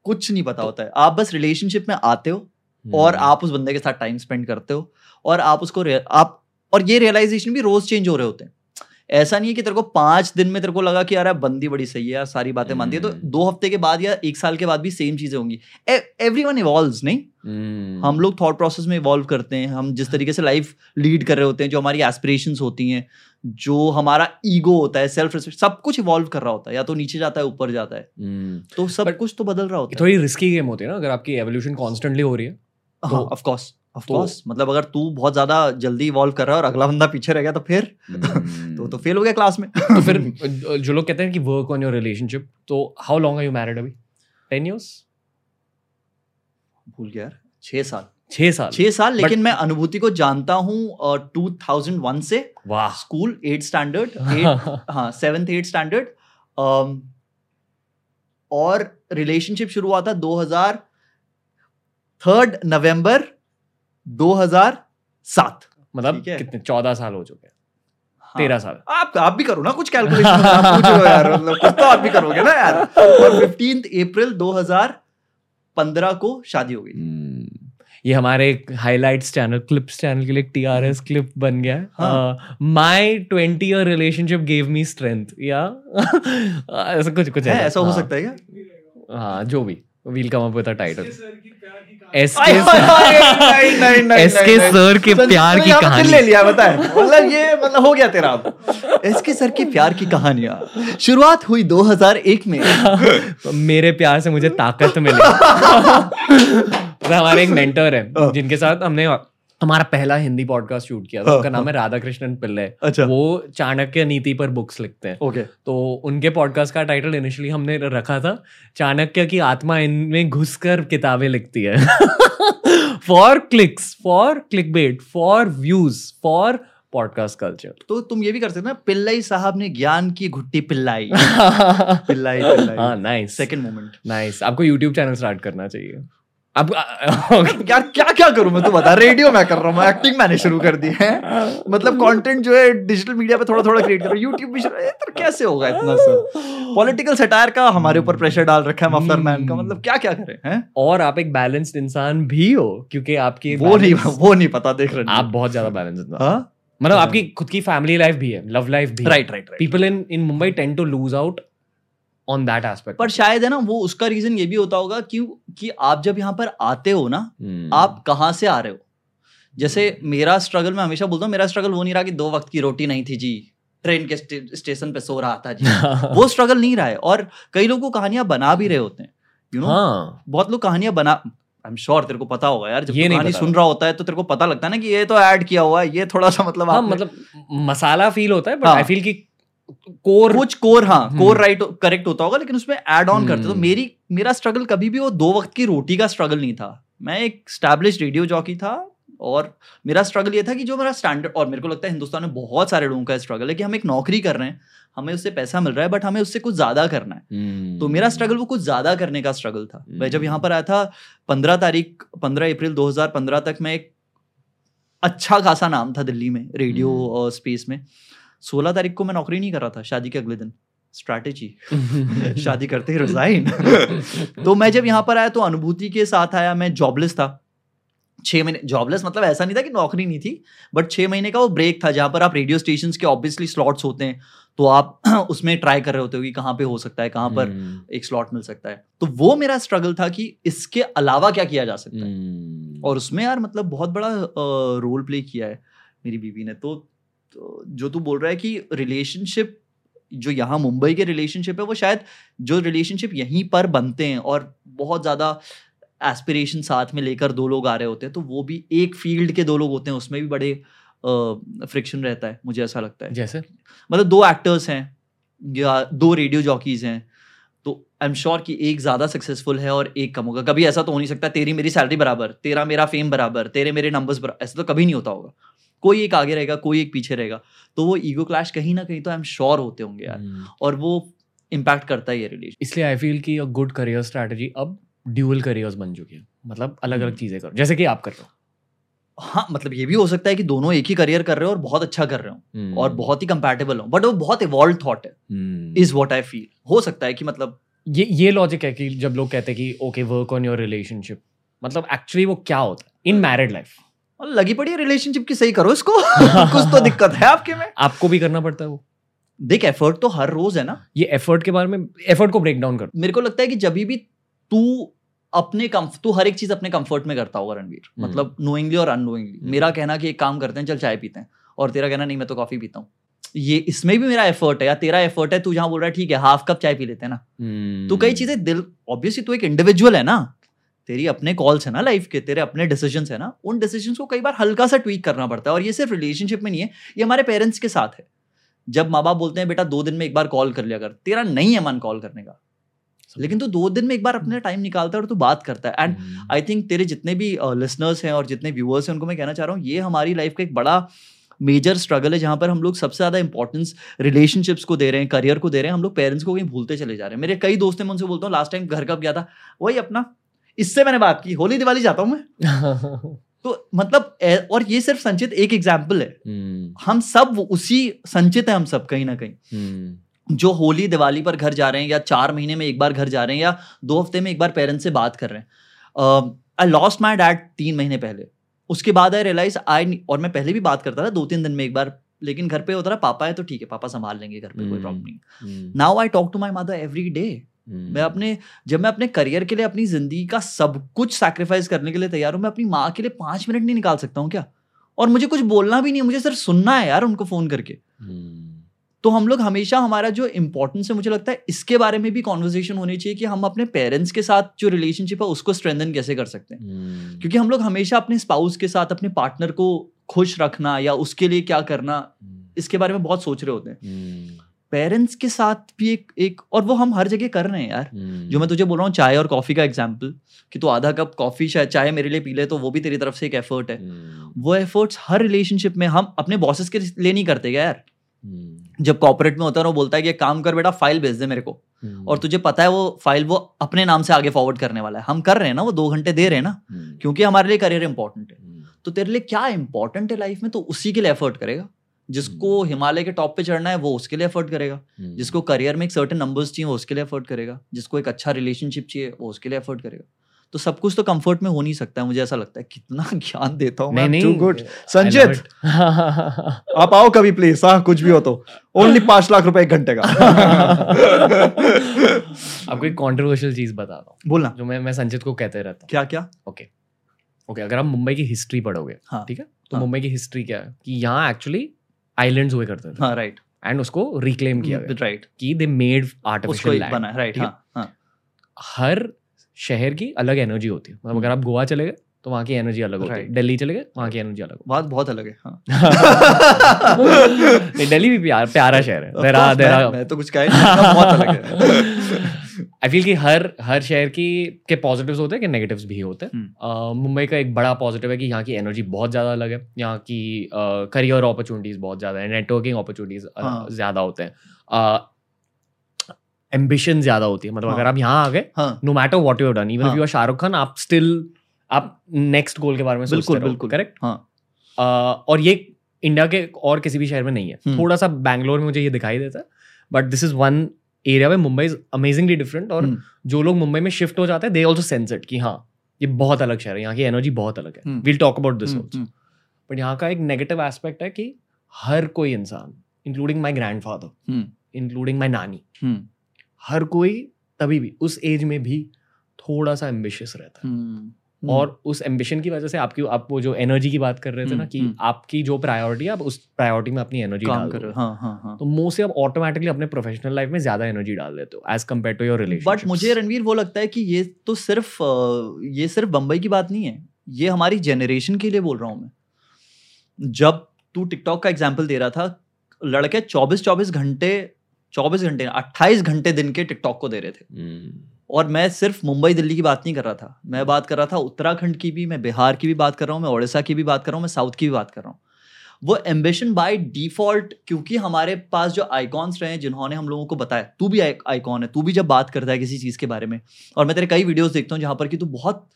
कुछ नहीं पता होता है। आप बस रिलेशनशिप में आते हो हम्म। और आप उस बंदे के साथ टाइम स्पेंड करते हो और आप उसको आप और ये रियलाइजेशन भी रोज चेंज हो रहे होते हैं। ऐसा नहीं है कि तेरे को पाँच दिन में तेरे को लगा कि यार बंदी बड़ी सही है यार सारी बातें मानती है। तो हम्म। दो हफ़्ते के बाद या एक साल के बाद भी सेम चीज़ें होंगी। एवरी वन इवॉल्व नहीं? Hmm. हम लोग थॉट प्रोसेस में इवॉल्व करते हैं। हम जिस तरीके से लाइफ लीड कर रहे होते हैं जो हमारी एस्पिरेशंस होती हैं जो हमारा ईगो होता है सेल्फ रिस्पेक्ट सब कुछ इवॉल्व कर रहा होता है या तो नीचे जाता है ऊपर जाता है। Hmm. तो सब But- कुछ तो बदल रहा होता है थोड़ी रिस्की गेम होती है ना अगर आपकी एवोल्यूशन कॉन्स्टेंटली हो रही है हाँ ऑफ़ कोर्स ऑफ़ कोर्स मतलब अगर तू बहुत ज़्यादा जल्दी इवॉल्व कर रहा है और अगला बंदा पीछे रह गया तो फिर तो तो फेल हो गया क्लास में। तो फिर जो लोग कहते हैं कि वर्क ऑन योर रिलेशनशिप तो how long are you married अभी? टेन इयर्स भूल गया यार छह साल। छह साल। छह साल लेकिन मैं अनुभूति को जानता हूँ टू थाउज़ेंड वन से वाह। स्कूल एट स्टैंडर्ड हाँ सेवेंथ एट स्टैंडर्ड और रिलेशनशिप शुरू हुआ था 2000 थर्ड नवंबर दो हज़ार सात। मतलब कितने चौदह साल हो चुके हैं। हाँ। तेरह साल। आप आप भी करो ना कुछ कैलकुलेशन पूछ रहे हो यार मतलब कुछ तो आप भी करोगे ना यार। और 15 अप्रैल 2015 को शादी हो गई। हम्म, ये हमारे हाइलाइट्स चैनल क्लिप्स चैनल के लिए टी आर एस क्लिप बन गया। हाँ। My twenty year relationship gave me strength या? ऐसा कुछ कुछ है ऐसा। हो हाँ, सकता है क्या? हाँ जो भी। We'll come up with a title SK sir के प्यार की कहानी। ले लिया बताए। मतलब ये मतलब हो गया तेरा अब। एसके सर के प्यार की कहानियाँ। शुरुआत हुई 2001 में। मेरे प्यार से मुझे ताकत मिली। हमारे एक मेंटर है हाँ। जिनके साथ हमने हमारा पहला हिंदी पॉडकास्ट शूट किया था हाँ, उनका नाम है। राधा कृष्णन पिल्ले। अच्छा। वो चाणक्य नीति पर बुक्स लिखते हैं। ओके तो उनके पॉडकास्ट का टाइटल इनिशियली हमने रखा था चाणक्य की आत्मा इनमें घुसकर किताबें लिखती है। For clicks for clickbait for views for podcast culture तो तुम ये भी कर सकते ना पिल्लाई साहब ने ज्ञान की घुट्टी पिल्लाई। पिल्लाई हाँ Pillai nice second moment nice आपको यूट्यूब चैनल स्टार्ट करना चाहिए। अब यार क्या क्या करूँ? मैं तू बता रेडियो मैं कर रहा हूँ एक्टिंग मैंने शुरू कर दी है। मतलब कंटेंट जो है डिजिटल मीडिया पे थोड़ा थोड़ा क्रिएट कर रहा हूँ। यूट्यूब भी शुरू तो कैसे होगा इतना सब? पॉलिटिकल सटायर का हमारे ऊपर प्रेशर डाल रखा है मफलर मैन का। मतलब क्या क्या करें हैं? और आप एक बैलेंस्ड इंसान भी हो क्योंकि आपकी वो नहीं वो नहीं पता देख रहे आप बहुत ज़्यादा बैलेंस हाँ। मतलब आपकी खुद की फैमिली लाइफ भी है लव लाइफ भी right right right people in in Mumbai tend to lose out on that aspect पर शायद है ना वो उसका रीजन ये भी होता होगा क्यों कि आप जब यहाँ पर आते हो ना Hmm. आप कहाँ से आ रहे हो? जैसे मेरा स्ट्रगल मैं हमेशा बोलता हूँ मेरा स्ट्रगल वो नहीं रहा कि दो वक्त की रोटी नहीं थी जी ट्रेन के स्टे, स्टेशन पे सो रहा था जी। वो स्ट्रगल नहीं रहा है। और कई लोग वो कहानियाँ बना भी रहे होते हैं यू नो हाँ। बहुत लोग कहानियाँ बना आई एम श्योर तेरे को पता होगा यार जब ये कहानी सुन रहा होता है तो तेरे को पता लगता है ना कि ये तो ऐड किया हुआ है ये थोड़ा सा मतलब हाँ मतलब मसाला फील होता है बट। आई फील कि कोर कुछ कोर हाँ हम्म। कोर राइट करेक्ट होता होगा लेकिन उसमें ऐड ऑन करते तो हम्म। मेरी मेरा स्ट्रगल कभी भी वो दो वक्त की रोटी का स्ट्रगल नहीं था मैं एक स्टैब्लिश रेडियो जॉकी था और मेरा स्ट्रगल ये था कि जो मेरा स्टैंडर्ड और मेरे को लगता है हिंदुस्तान में बहुत सारे लोगों का स्ट्रगल है कि हम एक नौकरी कर रहे हैं हमें उससे पैसा मिल रहा है बट हमें उससे कुछ ज़्यादा करना है हम्म। तो मेरा स्ट्रगल वो कुछ ज़्यादा करने का स्ट्रगल था मैं जब यहाँ पर आया था पंद्रह तारीख पंद्रह अप्रैल 2015 तक मैं एक अच्छा खासा नाम था दिल्ली में रेडियो हम्म। स्पेस में सोलह तारीख को मैं नौकरी नहीं कर रहा था शादी के अगले दिन। स्ट्रैटेजी शादी करते ही रिजाइन तो मैं जब यहाँ पर आया तो अनुभूति के साथ आया मैं जॉबलेस था। छह महीने जॉबलेस मतलब ऐसा नहीं था कि नौकरी नहीं थी बट छह महीने का वो ब्रेक था जहाँ पर आप रेडियो स्टेशन के ऑब्वियसली स्लॉट्स होते हैं तो आप उसमें ट्राई कर रहे होते हो कि कहाँ पे हो सकता है कहाँ पर हम्म। एक स्लॉट मिल सकता है। तो वो मेरा स्ट्रगल था कि इसके अलावा क्या किया जा सकता है। हम्म। और उसमें यार मतलब बहुत बड़ा रोल प्ले किया है मेरी बीवी ने। तो, तो जो तू बोल रहा है कि रिलेशनशिप जो यहाँ मुंबई के रिलेशनशिप है वो शायद जो रिलेशनशिप यहीं पर बनते हैं और बहुत ज़्यादा एस्पिरेशन साथ में लेकर दो लोग आ रहे होते हैं तो वो भी एक फ़ील्ड के दो लोग होते हैं उसमें भी बड़े फ्रिक्शन रहता है मुझे ऐसा लगता है। जैसे? मतलब दो एक्टर्स हैं या दो रेडियो जॉकीज हैं तो आई एम श्योर कि एक ज़्यादा सक्सेसफुल है और एक कम होगा। कभी ऐसा तो हो नहीं सकता तेरी मेरी सैलरी बराबर तेरा मेरा फेम बराबर तेरे मेरे नंबर्स ऐसा तो कभी नहीं होता होगा। कोई एक आगे रहेगा कोई एक पीछे रहेगा। तो वो ईगो क्लैश कहीं ना कहीं तो आई एम श्योर होते होंगे यार। हम्म। और वो इम्पैक्ट करता है ये रिलेशन इसलिए आई फील कि अ गुड करियर स्ट्रैटेजी अब ड्यूअल करियर्स बन चुकी है। मतलब अलग अलग हम्म। चीज़ें करो जैसे कि आप कर रहे हो। हाँ मतलब ये भी हो सकता है कि दोनों एक ही करियर कर रहे हो और बहुत अच्छा कर रहे हो हम्म। और बहुत ही कंपैटिबल हो। बट वो बहुत इवॉल्व थॉट है। इज़ वॉट आई फील हो सकता है कि मतलब ये ये लॉजिक है कि जब लोग कहते हैं कि okay work on your relationship मतलब एक्चुअली वो क्या होता है? इन मैरिड लाइफ लगी पड़ी है रिलेशनशिप की सही करो इसको। कुछ तो दिक्कत है आपके में। आपको भी करना पड़ता है वो। देख एफर्ट तो हर रोज है ना। ये एफर्ट के बारे में एफर्ट को ब्रेक डाउन कर। मेरे को लगता है कि जब भी तू अपने कम्फ तू हर एक चीज़ अपने कंफर्ट में करता होगा रणवीर। हम्म। मतलब नोइंगली और अननोइंगली हम्म। मेरा कहना कि एक काम करते हैं चल चाय पीते हैं। और तेरा कहना नहीं मैं तो कॉफ़ी पीता हूँ। ये इसमें भी मेरा एफर्ट है या तेरा एफर्ट है तू जहाँ बोल रहा है ठीक है हाफ़ कप चाय पी लेते हैं ना। तो कई चीज़ें दिल ऑब्वियसली तू एक इंडिविजुअल है ना। तेरी अपने कॉल्स है ना लाइफ के तेरे अपने डिसीज़न है ना उन डिसीज़न को कई बार हल्का सा ट्वीक करना पड़ता है और ये सिर्फ़ रिलेशनशिप में नहीं है ये हमारे पेरेंट्स के साथ है। जब माँ बाप बोलते हैं बेटा दो दिन में एक बार कॉल कर लिया कर। तेरा नहीं है मन कॉल करने का। लेकिन तू तो दो दिन में एक बार अपना टाइम निकालता है और तू बात करता है। एंड। आई थिंक तेरे जितने भी लिसनर्स हैं और जितने व्यूअर्स हैं उनको मैं कहना चाह रहा हूँ ये हमारी लाइफ का एक बड़ा मेजर स्ट्रगल है जहाँ पर हम लोग सबसे ज़्यादा इंपॉर्टेंस रिलेशनशिप्स को दे रहे हैं करियर को दे रहे हैं हम लोग पेरेंट्स को कहीं भूलते चले जा रहे हैं। मेरे कई दोस्त हैं मैं उनसे बोलता हूँ लास्ट टाइम घर कब गया था? वही अपना इससे मैंने बात की होली दिवाली जाता हूँ मैं। तो मतलब और ये सिर्फ़ संचित एक एग्ज़ाम्पल है। हम्म, हम सब उसी संचित है हम सब कहीं ना कहीं। हम्म, जो होली दिवाली पर घर जा रहे हैं या चार महीने में एक बार घर जा रहे हैं या दो हफ़्ते में एक बार पेरेंट्स से बात कर रहे हैं। आई लॉस्ट माई डैड तीन महीने पहले। उसके बाद आई रियलाइज़ आई और मैं पहले भी बात करता था दो तीन दिन में एक बार लेकिन घर पे होता रहा पापा है तो ठीक है पापा संभाल लेंगे घर पे कोई हम्म, प्रॉब्लम नहीं। हम्म, now I talk to my mother every day मैं अपने जब मैं अपने करियर के लिए अपनी ज़िंदगी का सब कुछ सैक्रिफाइस करने के लिए तैयार हूँ मैं अपनी माँ के लिए पाँच मिनट नहीं निकाल सकता हूँ क्या? और मुझे कुछ बोलना भी नहीं मुझे सिर्फ़ सुनना है यार उनको फ़ोन करके। हम्म, तो हम लोग हमेशा हमारा जो इंपॉर्टेंस है मुझे लगता है इसके बारे में भी कॉन्वर्जेशन होनी चाहिए कि हम अपने पेरेंट्स के साथ जो रिलेशनशिप है उसको स्ट्रेंथन कैसे कर सकते हैं। हम्म, क्योंकि हम लोग हमेशा अपने स्पाउस के साथ अपने पार्टनर को खुश रखना या उसके लिए क्या करना हम्म, इसके बारे में बहुत सोच रहे होते हैं। हम्म, पेरेंट्स के साथ भी एक एक और वो हम हर जगह कर रहे हैं यार। हम्म, जो मैं तुझे बोल रहा हूँ चाय और कॉफ़ी का एग्ज़ाम्पल कि तू आधा कप कॉफ़ी शायद चाय मेरे लिए पी ले तो वो भी तेरी तरफ़ से एक एफर्ट है। हम्म, वो एफर्ट्स हर रिलेशनशिप में हम अपने बॉसेस के लिए नहीं करते क्या यार? हम्म, जब कॉर्पोरेट में होता है वो बोलता है कि काम कर बेटा फ़ाइल भेज दे मेरे को। हम्म, और तुझे पता है वो फ़ाइल वो अपने नाम से आगे फॉरवर्ड करने वाला है। हम कर रहे हैं ना वो दो घंटे दे रहे हैं ना हम्म, क्योंकि हमारे लिए करियर इंपॉर्टेंट है। हम्म, तो तेरे लिए क्या इंपॉर्टेंट है लाइफ में? तो उसी के लिए एफर्ट करेगा। जिसको हिमालय के टॉप पे चढ़ना है वो उसके लिए एफर्ट करेगा। हम्म, जिसको करियर में एक सर्टेन नंबर्स चाहिए वो उसके लिए एफर्ट करेगा। जिसको एक अच्छा रिलेशनशिप चाहिए वो उसके लिए एफर्ट करेगा। तो सब कुछ तो कंफर्ट में हो नहीं सकता है मुझे ऐसा लगता है। कितना ज्ञान देता हूँ नहीं मैं नहीं। गुड संजित आप आओ कभी प्लीज़ हाँ कुछ भी हो तो। ओनली पाँच लाख रुपए एक घंटे का। आपको एक कंट्रोवर्शियल चीज़ बता रहा हूँ बोलना। जो मैं मैं संचित को कहते रहता हूँ। क्या क्या ओके ओके अगर आप मुंबई की हिस्ट्री पढ़ोगे हाँ। ठीक है? तो हाँ। मुंबई की हिस्ट्री क्या है? कि यहाँ एक्चुअली आइलैंड्स हुए करते थे। हाँ राइट एंड उसको रिक्लेम किया गया। राइट कि they made artificial land right है? हाँ हाँ। हर शहर की अलग एनर्जी होती है। मतलब अगर आप गोवा चले गए तो वहाँ की एनर्जी अलग होती है. दिल्ली चले गए वहाँ की एनर्जी अलग बात बहुत अलग है हाँ। दिल्ली भी प्यार प्यारा शहर है। देर देर मैं, तो कुछ कह बहुत अलग है। आई फील कि हर हर शहर की के पॉजिटिव्स होते हैं कि नेगेटिव्स भी होते हैं। हम्म। मुंबई का एक बड़ा पॉजिटिव है कि यहाँ की एनर्जी बहुत ज़्यादा अलग है। यहाँ की करियर अपॉर्चुनिटीज़ बहुत ज़्यादा है नेटवर्किंग अपॉर्चुनिटीज़। ज़्यादा होते हैं। एम्बिशन ज़्यादा होती है। मतलब हाँ। अगर आप यहाँ आ गए no matter what you done even. If you are Shahrukh Khan आप स्टिल आप नेक्स्ट गोल के बारे में बिल्कुल, बिल्कुल। करेक्ट हाँ। और ये इंडिया के और किसी भी शहर में नहीं है। हम्म। थोड़ा सा बैंगलोर में मुझे ये दिखाई देता है but this is one area में मुंबई इज़ अमेजिंगली डिफरेंट और हम्म, जो लोग मुंबई में शिफ्ट हो जाते हैं दे ऑल्सो सेंस इट कि हाँ ये बहुत अलग शहर है यहाँ की एनर्जी बहुत अलग है। Will talk about this also but यहाँ का एक नेगेटिव एस्पेक्ट है कि हर कोई इंसान including my grandfather including my नानी हम्म, हर कोई तभी भी उस एज में भी थोड़ा सा एम्बिशियस रहता है। और उस एम्बिशन की वजह से आपकी आप वो जो एनर्जी की बात कर रहे थे ना हम्म, कि हम्म। आपकी जो प्रायोरिटी है आप उस प्रायोरिटी में अपनी एनर्जी डाल कर हो। हाँ हाँ हाँ। तो मोस्टली आप ऑटोमेटिकली अपने प्रोफेशनल लाइफ में ज़्यादा एनर्जी डाल देते हो as compare to your relation but मुझे रणवीर वो लगता है कि ये तो सिर्फ़ ये सिर्फ़ बम्बई की बात नहीं है ये हमारी जनरेशन के लिए बोल रहा हूँ मैं। जब तू टिकटॉक का एग्ज़ाम्पल दे रहा था लड़के चौबीस चौबीस घंटे चौबीस घंटे अट्ठाईस घंटे दिन के टिकटॉक को दे रहे थे। और मैं सिर्फ़ मुंबई, दिल्ली की बात नहीं कर रहा था। मैं बात कर रहा था उत्तराखंड की भी, मैं बिहार की भी बात कर रहा हूँ, मैं उड़ीसा की भी बात कर रहा हूँ, मैं साउथ की भी बात कर रहा हूँ। वो एम्बिशन बाय डिफ़ॉल्ट क्योंकि हमारे पास जो आइकॉन्स रहे हैं, जिन्होंने हम लोगों को बताया, तू भी आइकॉन है, तू भी जब बात करता है किसी चीज़ के बारे में, और मैं तेरे कई वीडियोस देखता हूँ जहाँ पर कि तू बहुत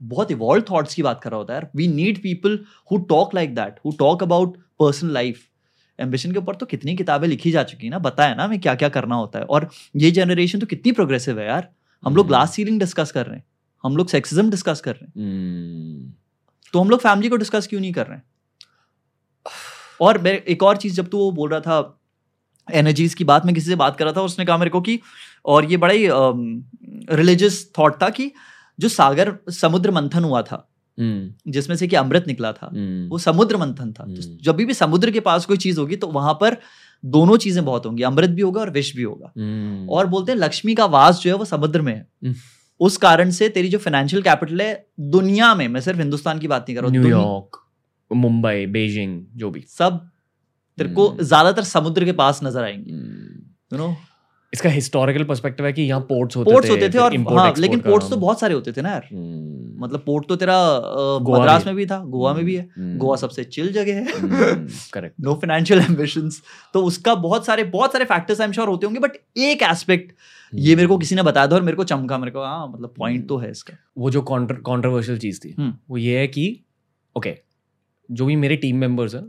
बहुत इवॉल्व थॉट्स की बात कर रहा होता है यार। We need people who talk like that who talk about personal life ambition के ऊपर तो कितनी किताबें लिखी जा चुकी है ना बताया ना हमें क्या क्या करना होता है। और ये जनरेशन तो कितनी प्रोग्रेसिव है यार। हम लोग हम्म। ग्लास सीलिंग डिस्कस कर रहे हैं। हम लोग सेक्सिज्म डिस्कस कर रहे हैं। तो हम लोग फैमिली को डिस्कस क्यों नहीं कर रहे हैं? और मैं एक और चीज़ जब तू वो बोल रहा था एनर्जीज की बात में किसी से बात कर रहा था उसने कहा मेरे को कि और ये बड़ा ही रिलीजियस थॉट था कि जो सागर समुद्र मंथन हुआ था जिसमें से कि अमृत निकला था वो समुद्र मंथन था। तो हम्म। जब भी समुद्र के पास कोई चीज़ होगी तो वहाँ पर दोनों चीज़ें बहुत होंगी अमृत भी होगा और विष भी होगा। और बोलते हैं लक्ष्मी का वास जो है वो समुद्र में है। हम्म। उस कारण से तेरी जो फाइनेंशियल कैपिटल है दुनिया में मैं सिर्फ़ हिंदुस्तान की बात नहीं कर रहा हूँ न्यूयॉर्क मुंबई बीजिंग जो भी। सब तेरे को हम्म। ज़्यादातर समुद्र के पास नज़र आएँगे। यू नो इसका हिस्टोरिकल पर्सपेक्टिव है कि यहाँ पोर्ट्स होते पोर्ट्स होते थे फिर और हाँ लेकिन पोर्ट्स तो बहुत सारे होते थे ना यार। हम्म, मतलब पोर्ट तो तेरा गोवा मद्रास में भी था गोवा में भी है। हम्म, गोवा सबसे चिल जगह है। Hmm, correct no financial ambitions तो उसका बहुत सारे बहुत सारे फैक्टर्स आई एम श्योर होते होंगे बट एक एस्पेक्ट ये मेरे को किसी ने बताया था और मेरे को चमका मेरे को हाँ मतलब पॉइंट तो है इसका। वो जो कॉन्ट्रोवर्शियल चीज़ थी हम्म। वो ये है कि ओके जो भी मेरे टीम मेंबर्स हैं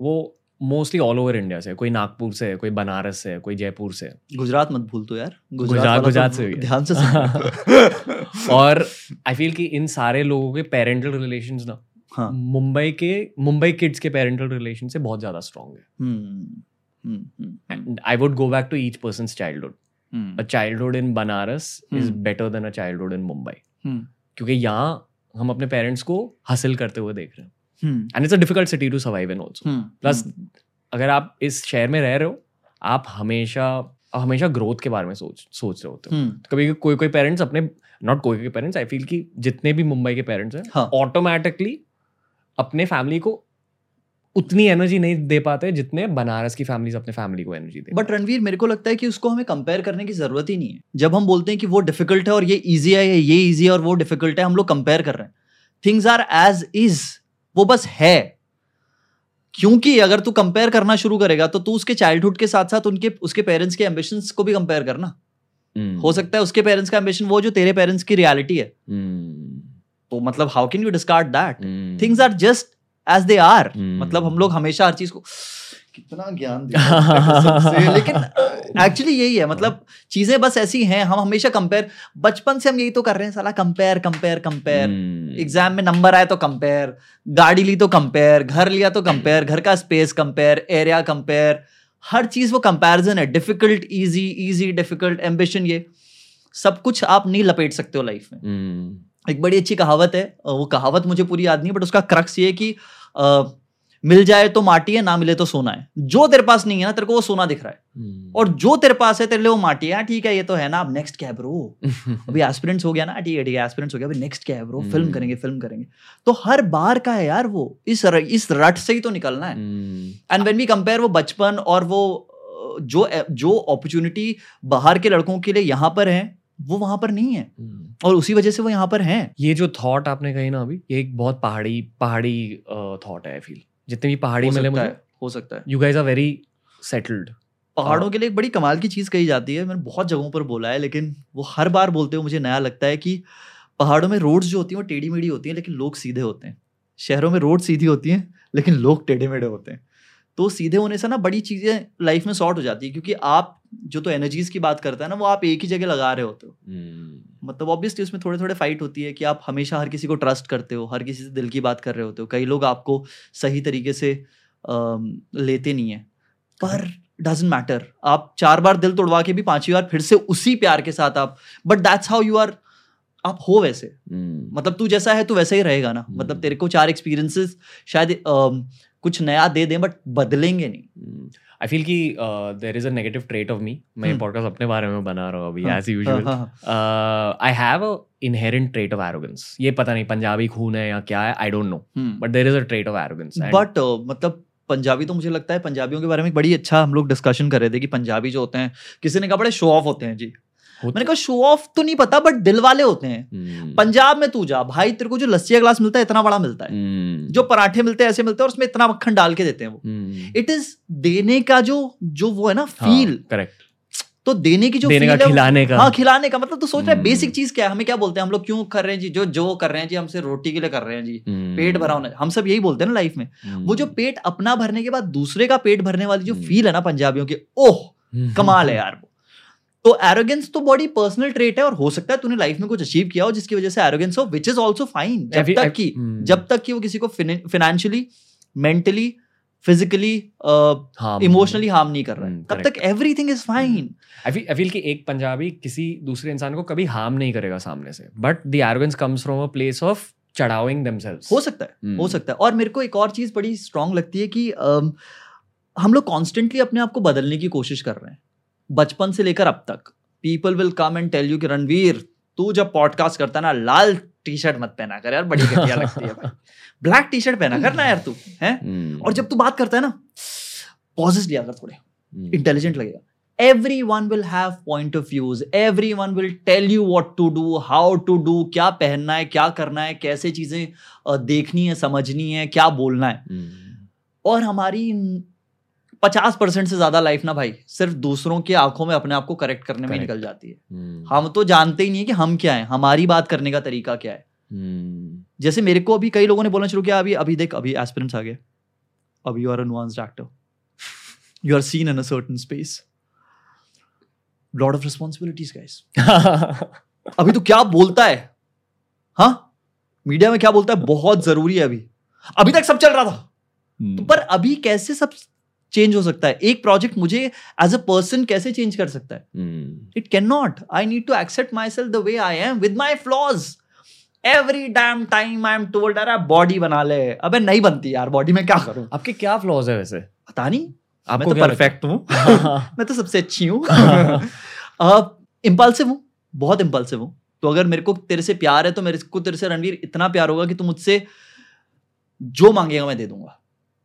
वो मोस्टली ऑल ओवर इंडिया से कोई नागपुर से कोई बनारस से कोई जयपुर से। गुजरात मत भूल तो यार। गुजरात- गुजरात से ध्यान से और आई फील कि इन सारे लोगों के पेरेंटल रिलेशंस ना हाँ। मुंबई के मुंबई किड्स के पेरेंटल रिलेशन से बहुत ज़्यादा स्ट्रांग है। I would go back to each person childhood a childhood in Banaras is. Better than a childhood in Mumbai क्योंकि यहाँ हम अपने पेरेंट्स को हासिल करते हुए देख रहे हैं। And it's a difficult city to survive in also plus अगर आप इस शहर में रह रहे हो आप हमेशा आप हमेशा ग्रोथ के बारे में सोच सोच रहे होते हो। हम्म, कभी कोई कोई पेरेंट्स अपने नॉट कोई कोई पेरेंट्स आई फील कि जितने भी मुंबई के पेरेंट्स हैं हाँ। ऑटोमेटिकली अपने फैमिली को उतनी एनर्जी नहीं दे पाते जितने बनारस की फैमिलीज़ अपने फैमिली को एनर्जी दे बट रणवीर मेरे को लगता है कि उसको हमें कंपेयर करने की ज़रूरत ही नहीं है। जब हम बोलते हैं कि वो डिफ़िकल्ट है और ये इजी है ये इजी है और वो डिफ़िकल्ट है हम लोग कंपेयर कर रहे हैं। थिंग्स आर एज इज़ वो बस है। क्योंकि अगर तू कंपेयर करना शुरू करेगा तो तू उसके चाइल्डहुड के साथ साथ उनके उसके पेरेंट्स के एम्बिशन को भी कंपेयर करना। हम्म, हो सकता है उसके पेरेंट्स का एम्बिशन वो जो तेरे पेरेंट्स की रियलिटी है। हम्म, तो मतलब how can you discard that things are just as they are. मतलब हम लोग हमेशा हर चीज़ को कितना ज्ञान दिया लेकिन एक्चुअली यही है मतलब चीज़ें बस ऐसी हैं हम हमेशा कंपेयर बचपन से हम यही तो कर रहे हैं साला कंपेयर कंपेयर कंपेयर एग्ज़ाम में नंबर आए तो कंपेयर गाड़ी ली तो कंपेयर घर लिया तो कंपेयर घर का स्पेस कंपेयर एरिया कंपेयर हर चीज़ वो कंपैरिजन है difficult easy easy difficult ambition ये। सब कुछ आप नहीं लपेट सकते हो लाइफ में। हम्म, एक बड़ी अच्छी कहावत है वो कहावत मुझे पूरी याद नहीं बट उसका क्रक्स ये कि मिल जाए तो माटी है ना मिले तो सोना है। जो तेरे पास नहीं है ना तेरे को वो सोना दिख रहा है। हम्म। और जो तेरे पास है तेरे लिए वो माटी है। हाँ, ठीक है ये तो है ना अब नेक्स्ट क्या है ब्रो अभी एस्पिरेंट्स हो गया ना ठीक है ठीक है एस्पिरेंट्स हो गया अभी नेक्स्ट क्या है ब्रो फ़िल्म हम्म। करेंगे फ़िल्म करेंगे। तो हर बार का है यार वो इस र, इस रट से ही तो निकलना है। एंड व्हेन वी कंपेयर वो बचपन और वो जो जो अपॉर्चुनिटी बाहर के लड़कों के लिए यहाँ पर है वो वहाँ पर नहीं है। हम्म। और उसी वजह से वो यहाँ पर हैं। ये जो थॉट आपने कही ना अभी ये एक बहुत पहाड़ी पहाड़ी थॉट है फील जितने भी पहाड़ी हो मिले मुझे है हो सकता है। You guys are very settled पहाड़ों के लिए एक बड़ी कमाल की चीज़ कही जाती है मैंने बहुत जगहों पर बोला है लेकिन वो हर बार बोलते हुए मुझे नया लगता है कि पहाड़ों में रोड्स जो होती हैं वो टेढ़ी मेढ़ी होती हैं लेकिन लोग सीधे होते हैं। शहरों में रोड सीधी होती हैं लेकिन लोग टेढ़े मेढ़े होते हैं। तो सीधे होने से ना बड़ी चीज़ें लाइफ में सॉर्ट हो जाती है क्योंकि आप जो तो एनर्जीज की बात करता है ना वो आप एक ही जगह लगा रहे होते हो। हम्म, मतलब ऑब्वियसली उसमें थोड़े थोड़े फाइट होती है कि आप हमेशा हर किसी को ट्रस्ट करते हो हर किसी से दिल की बात कर रहे होते हो। कई लोग आपको सही तरीके से अम, लेते नहीं है। पर डजेंट मैटर आप चार बार दिल तोड़वा के भी पांचवी बार फिर से उसी प्यार के साथ आप but that's how you are आप हो वैसे। हम्म, मतलब तू जैसा है तू वैसा ही रहेगा ना। हम्म। मतलब तेरे को चार एक्सपीरियंसेस शायद अम, कुछ नया दे दें बट बदलेंगे नहीं। आई फील कि there is a negative trait of me मैं। पॉडकास्ट अपने बारे में बना रहा हूँ अभी एज यूजुअल हाँ, I have a inherent trait of arrogance ये पता नहीं पंजाबी खून है या क्या है I don't know. But there is a trait of arrogance but मतलब पंजाबी तो मुझे लगता है पंजाबियों के बारे में बड़ी अच्छा हम लोग डिस्कशन कर रहे थे कि पंजाबी जो होते हैं किसी ने कहा बड़े शो ऑफ़ होते हैं जी। मैंने कहा शो ऑफ़ तो नहीं पता बट दिल वाले होते हैं। हम्म। पंजाब में तू जा भाई तेरे को जो लस्सी का ग्लास मिलता है इतना बड़ा मिलता है। जो पराठे मिलते हैं ऐसे मिलते हैं और उसमें इतना मक्खन डाल के देते हैं वो। हम्म। इट इज़ देने का जो जो वो है ना फील करेक्ट तो देने की जो हाँ, देने का खिलाने का। हाँ खिलाने का मतलब तो सोच रहा है हम्म। बेसिक चीज़ क्या है? हमें क्या बोलते हैं? हम लोग क्यों कर रहे हैं जी? जो जो कर रहे हैं जी हमसे रोटी के लिए कर रहे हैं जी। हम्म। पेट भरा होना हम सब यही बोलते हैं ना लाइफ में। वो जो पेट अपना भरने के बाद दूसरे का पेट भरने वाली जो हम्म। फील है ना पंजाबियों की ओह हम्म। कमाल है यार वो। तो एरोगेंस तो बड़ी पर्सनल ट्रेट है और हो सकता है तूने लाइफ में कुछ अचीव किया हो जिसकी वजह से एरोगेंस हो विच इज़ ऑल्सो फाइन जब तक कि हम्म। जब तक कि वो किसी को financially mentally physically emotionally harm नहीं कर रहा है। हम्म, तब तक everything is fine I feel कि एक पंजाबी किसी दूसरे इंसान को कभी हार्म नहीं करेगा सामने से। But the arrogance comes from a place of चढ़ाविंग themselves हो सकता है हम्म। हो सकता है। और मेरे को एक और चीज़ बड़ी स्ट्रांग लगती है कि हम लोग कॉन्स्टेंटली अपने आप को बदलने की कोशिश कर रहे हैं। बचपन से लेकर अब तक people will come and tell you कि रणवीर तू जब पॉडकास्ट करता है ना लाल टी शर्ट मत पहना कर यार बड़ी घटिया लगती है भाई ब्लैक टी शर्ट पहना कर ना यार तू है हम्म। और जब तू बात करता है ना पॉजेस लिया कर थोड़े हम्म। इंटेलिजेंट लगेगा everyone will have point of views everyone will tell you what to do how to do क्या पहनना है क्या करना है कैसे चीज़ें देखनी है समझनी है क्या बोलना है हम्म। और हमारी पचास परसेंट से ज़्यादा लाइफ ना भाई सिर्फ़ दूसरों की आँखों में अपने आप को करेक्ट करने में निकल जाती है। हम्म। हम तो जानते ही नहीं है कि हम क्या है हमारी बात करने का तरीका क्या है। हम्म। जैसे मेरे को अभी कई लोगों ने बोलना शुरू किया अभी अभी देख अभी एस्पिरेंट्स आ गए। अभी you are nuanced actor you are seen in a certain space lot of responsibilities guys अभी तो क्या बोलता है? हाँ? मीडिया में क्या बोलता है? बहुत ज़रूरी है अभी। अभी तक सब चल रहा था। तो पर अभी कैसे सब चेंज हो सकता है। एक प्रोजेक्ट मुझे एज अ पर्सन कैसे चेंज कर सकता है। It can not I need to accept myself the way I am with my flaws every damn time I am told अरे बॉडी बना ले। अबे नहीं बनती यार बॉडी में क्या करूँ? आपके क्या फ्लॉज है वैसे? पता नहीं। मैं आपको तो क्या लगता परफेक्ट हूँ? मैं तो सबसे अच्छी हूँ। इम्पल्सिव हूँ। बहुत इम्पल्सिव हूँ। तो अगर मेरे को तेरे से प्यार है तो मेरे को तेरे से रणवीर इतना प्यार होगा कि तू मुझसे जो मांगेगा मैं दे दूँगा।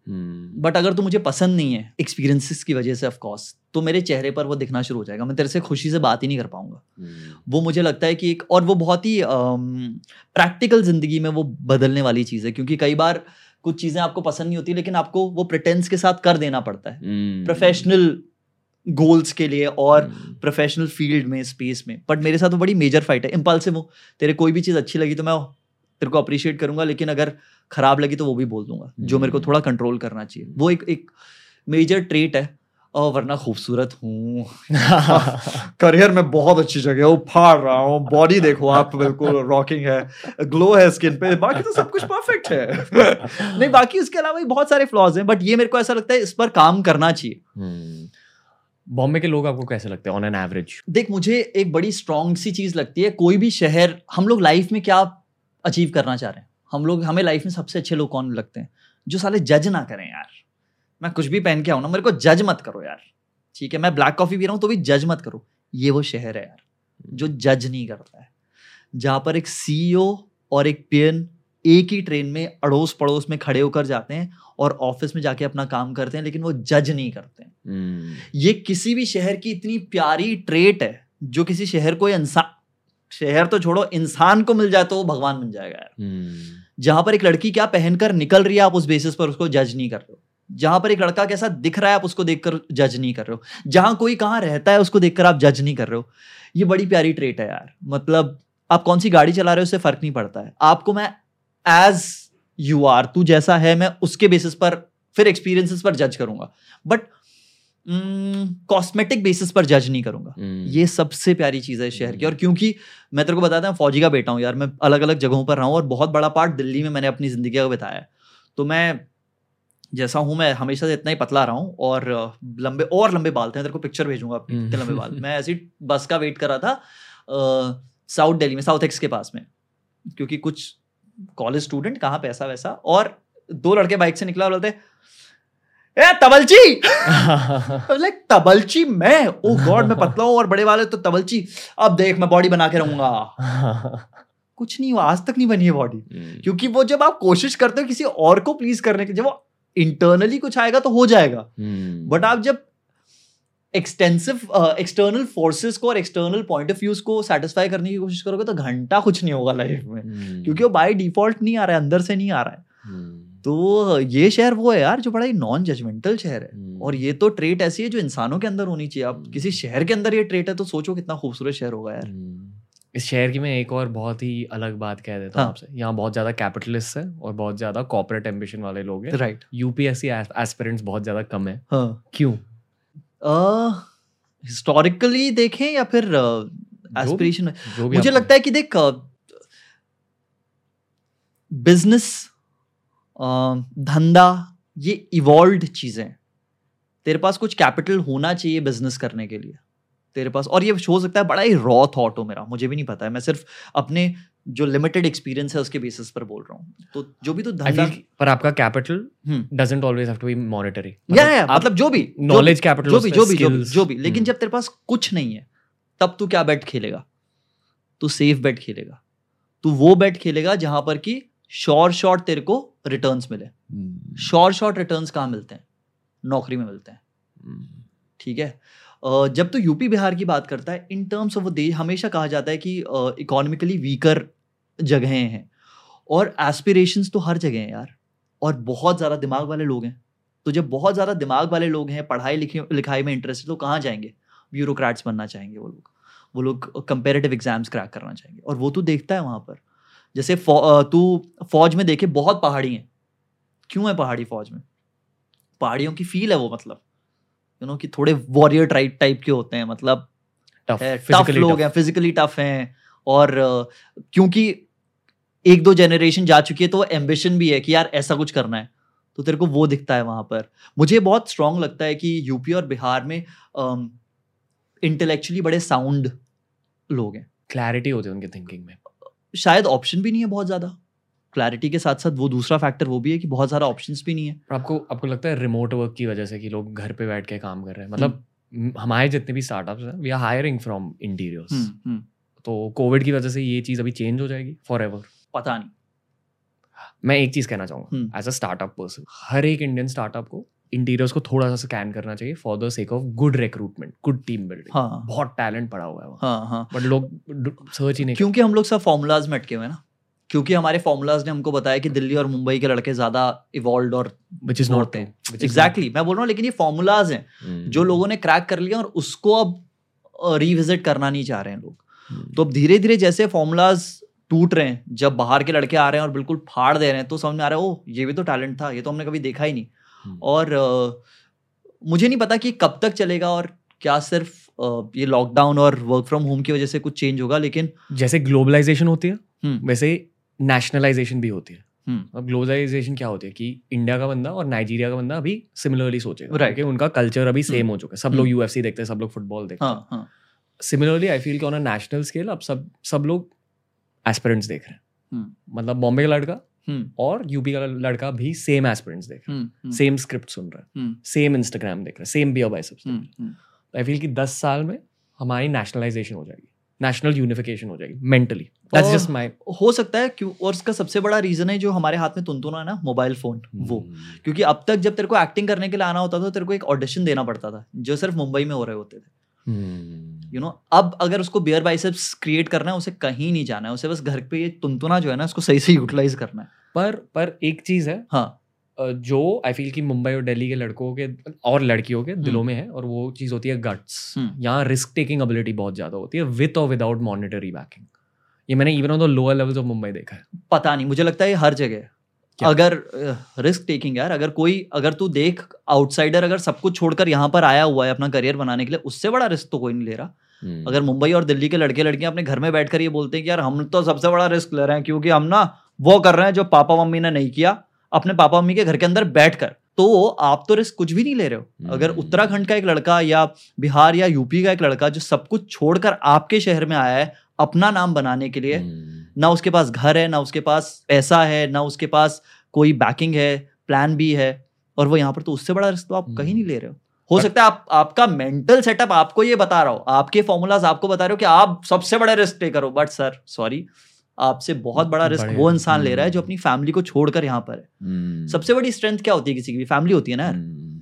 बट अगर तू मुझे पसंद नहीं है एक्सपीरियंसेस की वजह से ऑफ़ कोर्स तो मेरे चेहरे पर वो दिखना शुरू हो जाएगा। मैं तेरे से खुशी से बात ही नहीं कर पाऊँगा। हम्म। वो मुझे लगता है कि एक और वो बहुत ही प्रैक्टिकल ज़िंदगी में वो बदलने वाली चीज़ है क्योंकि कई बार कुछ चीज़ें आपको पसंद नहीं होती लेकिन आपको वो प्रिटेंस के साथ कर देना पड़ता है। हम्म। प्रोफेशनल गोल्स के लिए और हम्म। प्रोफेशनल फ़ील्ड में स्पेस में। बट मेरे साथ वो बड़ी मेजर फाइट है। इम्पल्सिव हूँ। तेरे कोई भी चीज़ अच्छी लगी तो मैं तेरे को अप्रिशिएट करूँगा लेकिन अगर खराब लगी तो वो भी बोल दूँगा जो मेरे को हम्म। थोड़ा कंट्रोल करना चाहिए। वो एक एक मेजर ट्रेट है। और वरना खूबसूरत हूँ। करियर में बहुत अच्छी जगह हूँ फाड़ रहा हूँ बॉडी देखो आप बिल्कुल रॉकिंग है ग्लो है स्किन पे बाकी तो सब कुछ परफेक्ट है। नहीं बाकी उसके अलावा भी बहुत सारे फ्लॉज हैं बट ये मेरे को ऐसा लगता है इस पर काम करना चाहिए। हम्म। बॉम्बे के लोग आपको कैसे लगते हैं ऑन एन एवरेज देख मुझे एक बड़ी स्ट्रॉन्ग सी चीज़ लगती है कोई भी शहर हम लोग लाइफ में क्या अचीव करना चाह रहे हैं। हम लोग हमें लाइफ में सबसे अच्छे लोग कौन लगते हैं? जो साले जज ना करें यार। मैं कुछ भी पहन के आऊँ ना मेरे को जज मत करो यार। ठीक है मैं ब्लैक कॉफ़ी पी रहा हूँ तो भी जज मत करो। ये वो शहर है यार जो जज नहीं करता है। जहाँ पर एक सीईओ और एक पीएन एक ही ट्रेन में अड़ोस पड़ोस में खड़े होकर जाते हैं और ऑफ़िस में जाके अपना काम करते हैं लेकिन वो जज नहीं करते हैं। हम्म, ये किसी भी शहर की इतनी प्यारी ट्रेट है जो किसी शहर को इंसान शहर तो छोड़ो इंसान को मिल जाए तो वो भगवान बन जाएगा यार। हम्म, जहाँ पर एक लड़की क्या पहनकर निकल रही है आप उस बेसिस पर उसको जज नहीं कर रहे हो। जहाँ पर एक लड़का कैसा दिख रहा है आप उसको देखकर जज नहीं कर रहे हो। जहाँ कोई कहाँ रहता है उसको देखकर आप जज नहीं कर रहे हो। ये बड़ी प्यारी ट्रेट है यार। मतलब आप कौन सी गाड़ी चला रहे हो उससे फ़र्क नहीं पड़ता है। आपको मैं एज यू आर तू जैसा है मैं उसके बेसिस पर फिर एक्सपीरियंसेस पर जज करूँगा। बट कॉस्मेटिक बेसिस पर जज नहीं करूँगा। हम्म, ये सबसे प्यारी चीज़ है इस शहर की। और क्योंकि मैं तेरे को बताता हूँ फौजी का बेटा हूँ यार मैं अलग अलग जगहों पर रहा हूँ और बहुत बड़ा पार्ट दिल्ली में मैंने अपनी ज़िंदगी का बिताया है। तो मैं जैसा हूँ मैं हमेशा से इतना ही पतला रहा हूँ और लंबे और लंबे बाल थे। तेरे को पिक्चर भेजूँगा हम्म। इतने लंबे बाल। मैं ऐसी बस का वेट कर रहा था साउथ दिल्ली में साउथ एक्स के पास में। क्योंकि कुछ कॉलेज स्टूडेंट कहाँ पैसा वैसा और दो लड़के बाइक से निकला और बोलते ए तबलची। लाइक तबलची मैं? ओ गॉड मैं पतला हूँ और बड़े वाले तो तबलची। अब देख मैं बॉडी बना के रहूँगा। कुछ नहीं हुआ आज तक नहीं बनी है बॉडी हम्म, क्योंकि वो जब आप कोशिश करते हो किसी और को प्लीज़ करने की जब वो इंटरनली कुछ आएगा तो हो जाएगा। बट आप जब एक्सटेंसिव एक्सटर्नल फोर्सेस को और एक्सटर्नल पॉइंट ऑफ़ व्यूज़ को सेटिस्फाई करने की कोशिश करोगे तो घंटा कुछ नहीं होगा लाइफ में। हम्म, क्योंकि वो बाय डिफ़ॉल्ट नहीं आ रहा है अंदर से नहीं आ रहा है। हम्म, तो ये शहर वो है यार जो बड़ा ही नॉन जजमेंटल शहर है। हम्म, और ये तो ट्रेट ऐसी है जो इंसानों के अंदर होनी चाहिए। आप हम्म। किसी शहर के अंदर ये ट्रेट है तो सोचो कितना खूबसूरत शहर होगा यार। हम्म, इस शहर की मैं एक और बहुत ही अलग बात कह देता हूँ हाँ। आपसे। यहाँ बहुत ज़्यादा कैपिटलिस्ट है और बहुत ज़्यादा कॉर्पोरेट एम्बिशन वाले लोग हैं। राइट यूपीएससी एस्पिरेंट्स बहुत ज़्यादा कम है। हाँ। क्यों? हिस्टोरिकली देखें या फिर एस्पिरेशन भी मुझे लगता है कि देख बिज़नेस धंधा ये इवॉल्व चीज़ें हैं। तेरे पास कुछ कैपिटल होना चाहिए बिज़नेस करने के लिए तेरे पास। और ये हो सकता है बड़ा ही रॉ थॉट हो मेरा मुझे भी नहीं पता है। मैं सिर्फ़ अपने जो लिमिटेड एक्सपीरियंस है उसके बेसिस पर बोल रहा हूँ। तो जो भी तो धंधा पर आपका capital doesn't always have to be monetary या या मतलब जो भी नॉलेज कैपिटल जो भी जो भी जो भी जो भी लेकिन हम्म। जब तेरे पास कुछ नहीं है तब तू क्या बैट खेलेगा? तू सेफ़ बैट खेलेगा। तू वो बैट खेलेगा जहाँ पर कि शॉर्ट शॉर्ट तेरे को रिटर्न्स मिले। शॉर्ट शॉर्ट रिटर्न्स कहाँ मिलते हैं? नौकरी में मिलते हैं। ठीक है? जब तो यूपी बिहार की बात करता है इन टर्म्स ऑफ़ देश हमेशा कहा जाता है कि इकोनॉमिकली वीकर जगहें हैं। और एस्पिरेशंस तो हर जगह हैं यार। और बहुत ज़्यादा दिमाग वाले लोग हैं। तो जब बहुत ज़्यादा दिमाग वाले लोग हैं पढ़ाई लिखी लिखाई में इंटरेस्ट तो कहाँ जाएँगे? ब्यूरोक्रेट्स बनना चाहेंगे वो लोग। वो लोग कंपेरेटिव एग्ज़ाम्स क्रैक करना चाहेंगे। और वो तो देखता है वहाँ पर। जैसे फौ- तू फौज में देखे बहुत पहाड़ी हैं। क्यों है पहाड़ी फौज में? पहाड़ियों की फील है वो मतलब। यू नो कि थोड़े वॉरियर टाइप टाइप के होते हैं मतलब टफ टफ लोग हैं फिजिकली टफ हैं और क्योंकि एक दो जनरेशन जा चुकी है तो एम्बिशन भी है कि यार ऐसा कुछ करना है। तो तेरे को वो दिखता है वहाँ पर। मुझे बहुत स्ट्रांग लगता है कि यूपी और बिहार में इंटेलेक्चुअली बड़े साउंड लोग हैं। क्लैरिटी होती है उनके थिंकिंग में। शायद ऑप्शन भी नहीं है बहुत ज़्यादा। क्लैरिटी के साथ साथ वो दूसरा फैक्टर वो भी है कि बहुत सारा ऑप्शंस भी नहीं है। और आपको आपको लगता है रिमोट वर्क की वजह से कि लोग घर पे बैठ के काम कर रहे हैं? मतलब हमारे जितने भी स्टार्टअप्स हैं we are hiring from interiors hmm, hmm, तो कोविड की वजह से ये चीज़ अभी चेंज हो जाएगी फॉर एवर पता नहीं। मैं एक चीज़ कहना चाहूँगा। Hmm. As a startup person हर एक इंडियन स्टार्टअप को इंटीरियर्स को थोड़ा सा स्कैन करना चाहिए for the sake of good recruitment good team building हाँ। बहुत टैलेंट पड़ा हुआ है हाँ हाँ। बट लोग सर्च ही नहीं क्योंकि हम लोग सब फॉर्मूलाज में अटके हुए ना। क्योंकि हमारे फॉर्मूलाज ने हमको बताया कि दिल्ली और मुंबई के लड़के ज़्यादा इवॉल्व और विच इज़ नॉट एग्जैक्टली मैं बोल रहा हूँ लेकिन ये फॉर्मूलाज हैं Hmm. जो लोगों ने क्रैक कर लिया और उसको अब रिविजिट करना नहीं चाह रहे हैं लोग। Hmm. तो अब धीरे धीरे जैसे फॉर्मूलाज टूट रहे हैं जब बाहर के लड़के आ रहे हैं और बिल्कुल फाड़ दे रहे हैं तो समझ में आ रहा है ओ ये भी तो टैलेंट था ये तो हमने कभी देखा ही नहीं. और अ, मुझे नहीं पता कि कब तक चलेगा और क्या सिर्फ़ ये लॉकडाउन और वर्क फ्रॉम होम की वजह से कुछ चेंज होगा लेकिन जैसे ग्लोबलाइजेशन होती है हम्म, वैसे नेशनलाइजेशन भी होती है। हम्म, अब ग्लोबलाइजेशन क्या होती है कि इंडिया का बंदा और नाइजीरिया का बंदा अभी सिमिलरली सोचेगा Right. उनका कल्चर अभी सेम हम्म. हो चुका है। सब लोग यूएफसी देखते हैं सब लोग फुटबॉल देखते हैं हाँ। सिमिलरली आई फील कि ऑन अ नेशनल स्केल अब सब सब लोग एस्पिरेंट्स देख रहे हैं। हम्म. मतलब बॉम्बे का लड़का हम्म, और यूपी का लड़का भी सेम एस्पिरेंट्स देख रहा है। सेम स्क्रिप्ट सुन रहा है। सेम इंस्टाग्राम देख रहा है। Same beer biceps. I feel कि 10 साल में हमारी नेशनलाइजेशन हो जाएगी। नेशनल यूनिफिकेशन हो जाएगी मेंटली दैट्स जस्ट माय हो सकता है क्यों और इसका सबसे बड़ा रीजन है जो हमारे हाथ में तुनतुना है ना मोबाइल फ़ोन hmm. वो। क्योंकि अब तक जब तेरे को एक्टिंग करने के लिए आना होता था तो तेरे को एक ऑडिशन देना पड़ता था जो सिर्फ़ मुंबई में हो रहे होते थे। हम्म। यू नो अब अगर उसको बियर बाइसेप्स क्रिएट करना है उसे कहीं नहीं जाना है उसे बस घर पे ये तुनतुना जो है ना उसको सही से यूटिलाइज करना है। पर पर एक चीज़ है हाँ। जो आई फील कि मुंबई और दिल्ली के लड़कों के और लड़कियों के दिलों में है और वो चीज़ होती है गट्स हम्म। यहाँ रिस्क टेकिंग एबिलिटी बहुत ज़्यादा होती है विथ और विदाउट मॉनिटरी बैकिंग ये मैंने even on the lower levels of Mumbai देखा है। पता नहीं मुझे लगता है हर जगह क्या? अगर रिस्क टेकिंग यार अगर कोई अगर तू देख आउटसाइडर अगर सब कुछ छोड़कर यहाँ पर आया हुआ है अपना करियर बनाने के लिए उससे बड़ा रिस्क तो कोई नहीं ले रहा हम्म। अगर मुंबई और दिल्ली के लड़के लड़कियाँ अपने घर में बैठकर ये बोलते हैं कि यार हम तो सबसे बड़ा रिस्क ले रहे हैं क्योंकि हम ना वो कर रहे हैं जो पापा मम्मी ने नहीं किया अपने पापा मम्मी के घर के अंदर बैठकर तो आप तो रिस्क कुछ भी नहीं ले रहे हो अगर हम्म। उत्तराखंड का एक लड़का या बिहार या यूपी का एक लड़का जो सब कुछ छोड़कर आपके शहर में आया है अपना नाम बनाने के लिए हम्म। ना उसके पास घर है ना उसके पास पैसा है ना उसके पास कोई बैकिंग है प्लान भी है और वो यहाँ पर तो उससे बड़ा रिस्क तो आप कहीं नहीं ले रहे हो। हो सकता है आप आपका मेंटल सेटअप आपको ये बता रहा हो आपके फॉर्मूलाज आपको बता रहे हो कि आप सबसे बड़ा रिस्क टेकर हो। बट सर सॉरी आपसे बहुत बड़ा रिस्क वो इंसान ले रहा है जो हम्म। अपनी फैमिली को छोड़कर यहाँ पर है। हम्म। सबसे बड़ी स्ट्रेंथ क्या होती है किसी की? भी फैमिली होती है ना यार। हम्म।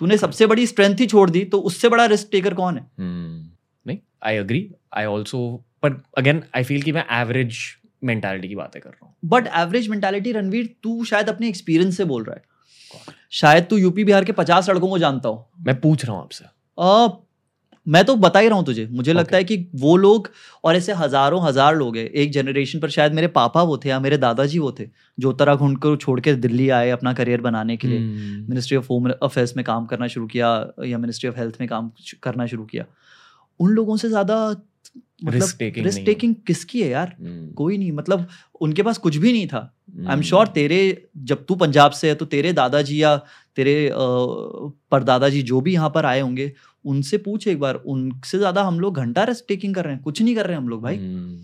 तूने सबसे बड़ी स्ट्रेंथ ही छोड़ दी तो उससे बड़ा रिस्क टेकर कौन है? हम्म, नहीं आई अग्री आई ऑल्सो पर अगेन आई फील कि मैं एवरेज मेंटालिटी की बातें कर रहा हूँ। बट एवरेज मेंटालिटी रणवीर तू शायद अपने एक्सपीरियंस से बोल रहा है। शायद तू यूपी बिहार के पचास लड़कों को जानता हो। मैं पूछ रहा हूँ आपसे। मैं तो बता ही रहा हूँ तुझे। मुझे okay. लगता है कि वो लोग और ऐसे हज़ारों हज़ार लोग हैं। एक जनरेशन पर शायद मेरे पापा वो थे या मेरे दादाजी वो थे जो उत्तराखंड को छोड़ के दिल्ली आए अपना करियर बनाने के लिए। मिनिस्ट्री ऑफ़ होम अफेयर्स में काम करना शुरू किया या मिनिस्ट्री ऑफ़ हेल्थ में काम करना शुरू किया। उन लोगों से ज़्यादा मतलब रिस्क टेकिंग किसकी है यार? हम्म, कोई नहीं मतलब उनके पास कुछ भी नहीं था। आई एम श्योर तेरे जब तू पंजाब से है तो तेरे दादाजी या तेरे अ, परदादाजी जो भी यहाँ पर आए होंगे उनसे पूछ एक बार। उनसे ज़्यादा हम लोग घंटा रेस्ट टेकिंग कर रहे हैं। कुछ नहीं कर रहे हैं हम लोग भाई। हम्म,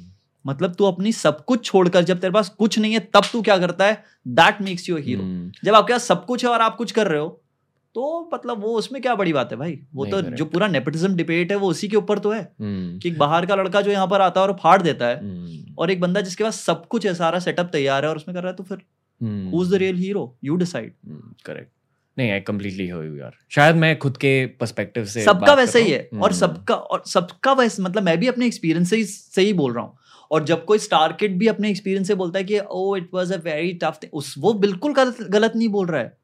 मतलब तू अपनी सब कुछ छोड़कर जब तेरे पास कुछ नहीं है तब तू क्या करता है? दैट मेक्स यू हीरो जब आपके पास सब कुछ है और आप कुछ कर रहे हो तो मतलब वो उसमें क्या बड़ी बात है भाई? वो तो जो पूरा नेपोटिज्म डिबेट है वो उसी के ऊपर तो है हम्म, कि एक बाहर का लड़का जो यहाँ पर आता है और फाड़ देता है हम्म, और एक बंदा जिसके पास सब कुछ है सारा सेटअप तैयार है और उसमें कर रहा है तो फिर who is the real hero you decide correct नहीं आई कंप्लीटली हो यू यार। शायद मैं खुद के पर्सपेक्टिव से सबका वैसे ही है और हम्म, सबका और सबका वैसे मतलब मैं भी अपने एक्सपीरियंस से ही से ही बोल रहा हूँ। और जब कोई स्टार किड भी अपने एक्सपीरियंस से बोलता है कि ओ it was a very tough thing उस वो बिल्कुल गलत गलत नहीं बोल रहा है।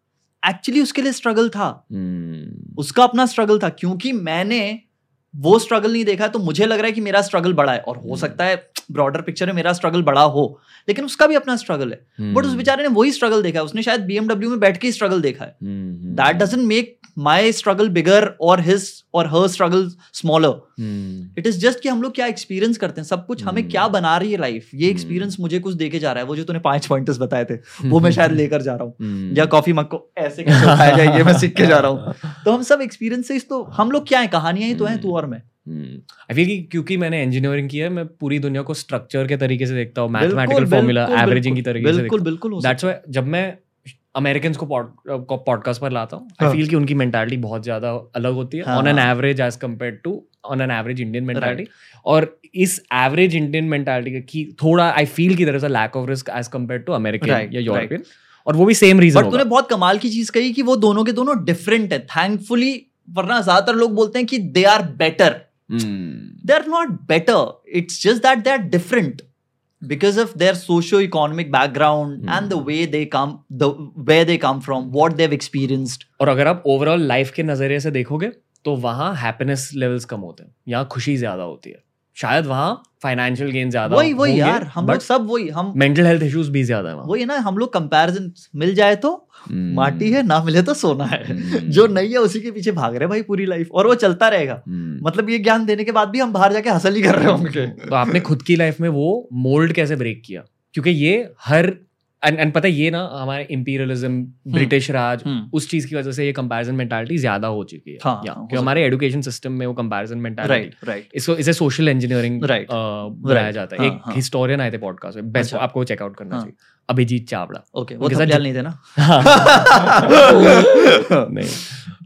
एक्चुअली उसके लिए स्ट्रगल था। हम्म, उसका अपना स्ट्रगल था क्योंकि मैंने वो स्ट्रगल नहीं देखा तो मुझे लग रहा है कि मेरा स्ट्रगल बड़ा है। और हो हम्म। सकता है ब्रॉडर पिक्चर में मेरा स्ट्रगल बड़ा हो लेकिन उसका भी अपना स्ट्रगल है। बट उस हम्म, बेचारे ने वही स्ट्रगल देखा है उसने शायद बीएमडब्ल्यू में बैठ के स्ट्रगल देखा है। हम्म, that doesn't make my struggle bigger और हिज और her struggle smaller hmm, it is just कि हम लोग क्या एक्सपीरियंस करते हैं सब कुछ हमें हम्म। क्या बना रही है लाइफ ये हम्म। एक्सपीरियंस मुझे कुछ देके जा रहा है वो जो तूने पाँच पॉइंट बताए थे वो मैं शायद लेकर जा रहा हूँ। हम्म, या कॉफ़ी मग को ऐसे कैसे उठाया जाए ये मैं सीख के जा रहा हूँ। तो हम सब एक्सपीरियंसेस तो हम लोग क्या है? कहानियाँ ही तो हैं तू और मैं। आई फील कि क्योंकि मैंने इंजीनियरिंग किया है मैं पूरी दुनिया को स्ट्रक्चर के तरीके से देखता हूँ मैथमेटिकल फॉर्मूला एवरेजिंग की तरीके से बिल्कुल बिल्कुल दैट्स व्हाई जब मैं अमेरिकन को पॉडकास्ट पर लाता हूँ आई हाँ। फील कि उनकी मेंटालिटी बहुत ज़्यादा अलग होती है हाँ, ऑन एन हाँ। Average as compare to on an average Indian mentality और इस एवरेज इंडियन मेंटालिटी की थोड़ा आई फील की तरह से lack of risk as compare to American या यूरोपियन और वो भी सेम रीजन बट तूने बहुत कमाल की चीज़ कही कि वो दोनों के दोनों डिफरेंट है। थैंकफुली वरना ज़्यादातर लोग बोलते हैं कि they are better they are not better it's just that they are different because of their socio economic background and the way they come the way they come from what they've experienced और अगर आप overall life के नज़रिए से देखोगे तो वहाँ happiness levels कम होते हैं यहाँ खुशी ज़्यादा होती है। शायद वहाँ फाइनेंशियल गेन ज़्यादा वही वही यार हम लोग सब वही हम मेंटल हेल्थ इश्यूज़ भी ज़्यादा है वही ना हम लोग कंपैरिजन मिल जाए तो hmm. माटी है ना मिले तो सोना है hmm. जो नहीं है उसी के पीछे भाग रहे भाई पूरी लाइफ और वो चलता रहेगा hmm. मतलब ये ज्ञान देने के बाद भी हम बाहर जाके हसल ही कर रहे होंगे तो आपने खुद की लाइफ में वो मोल्ड कैसे ब्रेक किया क्योंकि ये हर एंड एंड पता है ये ना हमारे इंपीरियलिज्म ब्रिटिश राज हम्म, उस चीज़ की वजह से ये कंपैरिजन मेंटालिटी ज़्यादा हो चुकी है। हाँ, या हो कि हमारे एजुकेशन सिस्टम में वो कंपैरिजन मेंटालिटी राइट राइट इसको इसे सोशल इंजीनियरिंग Right. बनाया जाता है। हाँ, एक हाँ। हिस्टोरियन आए थे पॉडकास्ट में। बेस्ट अच्छा। आपको चेकआउट करना हाँ। चाहिए। अभिजीत चावड़ा। ओके वो साथ नहीं थे ना? नहीं।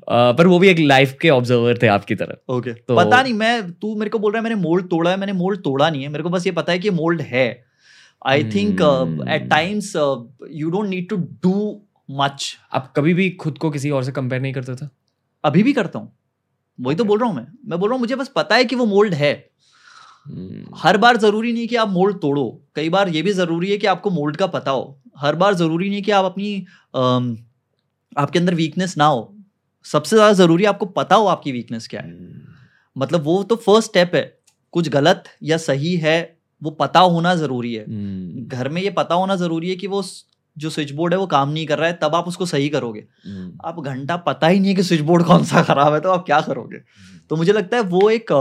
अ, पर वो भी एक लाइफ के ऑब्जर्वर थे आपकी तरह। Okay okay. तो- पता नहीं मैं तू मेरे को बोल रहा है मैंने मोल्ड तोड़ा है मैंने मोल्ड तोड़ा नहीं है। मेरे को बस ये पता है कि मोल्ड है। I think Hmm. At times you don't need to do much आप कभी भी खुद को किसी और से कंपेयर नहीं करते थे? अभी भी करता हूँ। वही तो बोल रहा हूँ मैं। मैं बोल रहा हूँ मुझे बस पता है कि वो मोल्ड है। हर बार ज़रूरी नहीं कि आप मोल्ड तोड़ो। कई बार ये भी ज़रूरी है कि आपको मोल्ड का पता हो। हर बार ज़रूरी नहीं कि आप अपनी अम, आपके अंदर वीकनेस ना हो। सबसे ज़्यादा ज़रूरी आपको पता हो आपकी वीकनेस क्या है। मतलब वो तो फ़र्स्ट स्टेप है। कुछ गलत या सही है वो पता होना ज़रूरी है। हम्म, घर में ये पता होना ज़रूरी है कि वो जो स्विच बोर्ड है वो काम नहीं कर रहा है तब आप उसको सही करोगे। हम्म, आप घंटा पता ही नहीं है कि स्विच बोर्ड कौन सा खराब है तो आप क्या करोगे? तो मुझे लगता है वो एक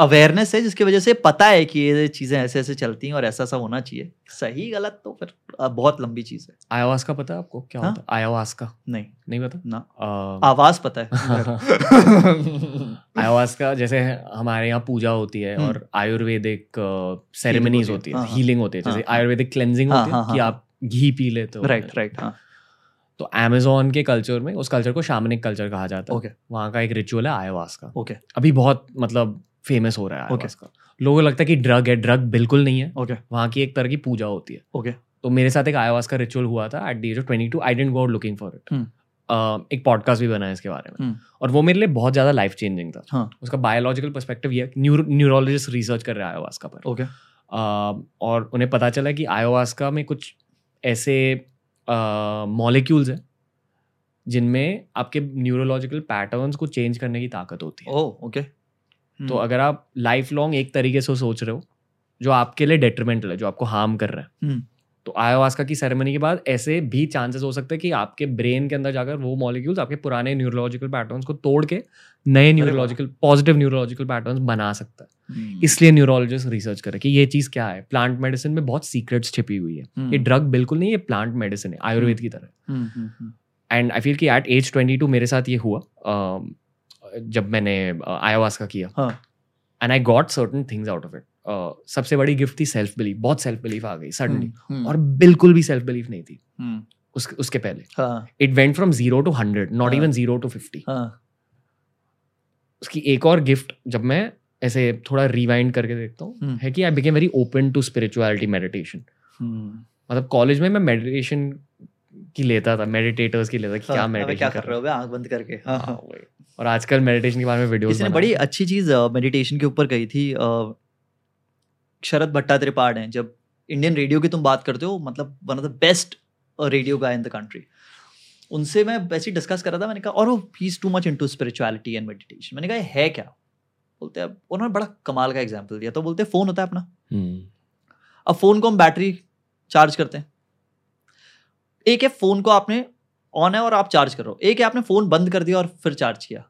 अवेयरनेस है जिसकी वजह से पता है कि ये चीज़ें ऐसे ऐसे चलती हैं और ऐसा ऐसा होना चाहिए। सही गलत तो फिर बहुत लंबी चीज़ है। आयावास का पता है आपको? क्या हाँ? होता है? आयावास का? नहीं। नहीं पता? ना। अ, आवाज़ पता है। आयावास का जैसे हमारे यहाँ पूजा होती है हम्म। और आयुर्वेदिक सेरेमनीज होती है, होती है हाँ। हीलिंग होती है जैसे। आयुर्वेदिक क्लेंजिंग होती है कि आप घी पी लेते हो। राइट राइट हाँ। तो अमेजोन के कल्चर में उस कल्चर को शामनिक कल्चर कहा जाता है। ओके वहाँ का एक रिचुअल है आयावास का। ओके अभी बहुत मतलब फ़ेमस हो रहा है Okay. का। लोगों को लगता है कि ड्रग है ड्रग बिल्कुल नहीं है। ओके वहाँ की एक तरह की पूजा होती है। ओके तो मेरे साथ एक आयावास का रिचुअल हुआ था at the age of twenty two I didn't go out looking for it. एक पॉडकास्ट भी बना है इसके बारे में। हम्म। और वो मेरे लिए बहुत ज़्यादा लाइफ चेंजिंग था। हाँ. उसका बायोलॉजिकल पर्सपेक्टिव ये न्यूरोलॉजिस्ट रिसर्च कर रहे हैं आयोवास्का पर। ओके अ, और उन्हें पता चला कि आयोवास्का में कुछ ऐसे मॉलिक्यूल्स हैं जिनमें आपके न्यूरोलॉजिकल पैटर्न्स को चेंज करने की ताकत होती है। ओके तो अगर आप लाइफ लॉन्ग एक तरीके से सोच रहे हो जो आपके लिए डेट्रीमेंटल है जो आपको हार्म कर रहा है हम्म। तो आयोवास्का की सेरेमनी के बाद ऐसे भी चांसेस हो सकते हैं कि आपके ब्रेन के अंदर जाकर वो मॉलिक्यूल्स आपके पुराने न्यूरोलॉजिकल पैटर्न्स को तोड़ के नए न्यूरोलॉजिकल पॉजिटिव न्यूरोलॉजिकल पैटर्न्स बना सकता है हम्म। इसलिए न्यूरोलॉजिस्ट रिसर्च करे कि ये चीज़ क्या है प्लांट मेडिसिन में बहुत सीक्रेट्स छिपी हुई है हम्म। ये ड्रग बिल्कुल नहीं ये प्लांट मेडिसिन है आयुर्वेद की तरह hmm, hmm, hmm. And I feel कि एट एज ट्वेंटी टू मेरे साथ ये हुआ जब मैंने आयावास्का किया। हाँ। And I got certain things out of it सबसे बड़ी गिफ्ट थी सेल्फ बिलीफ बहुत सेल्फ बिलीफ आ गई सडनली हम्म, हम्म, और बिल्कुल भी सेल्फ बिलीफ नहीं थी। हम्म, उस, उसके पहले। It went from zero to hundred not. Even zero to fifty उसकी एक और गिफ्ट जब मैं ऐसे थोड़ा रिवाइंड करके देखता हूँ हम्म। है कि I became very open to spirituality meditation. मतलब कॉलेज में मैं मेडिटेशन की लेता था मेडिटेटर्स की लेता कि क्या हाँ, अबे मेडिटेशन क्या कर रहे हो आँख बंद करके। हाँ, हाँ। और आजकल मेडिटेशन के बारे में वीडियोस किसी ने बड़ी अच्छी चीज़ मेडिटेशन के ऊपर कही थी शरद भट्टा त्रिपाठ हैं जब इंडियन रेडियो की तुम बात करते हो मतलब one of the best radio guy in the country उनसे मैं वैसे ही डिस्कस कर रहा था मैंने कहा और वो ही too much into spirituality and meditation मैंने कहा है क्या? बोलते हैं उन्होंने बड़ा कमाल का एग्ज़ाम्पल दिया। तो बोलते फ़ोन होता है अपना। अब फ़ोन को हम बैटरी चार्ज करते हैं। एक है फ़ोन को आपने ऑन है और आप चार्ज करो एक है आपने फ़ोन बंद कर दिया और फिर चार्ज किया।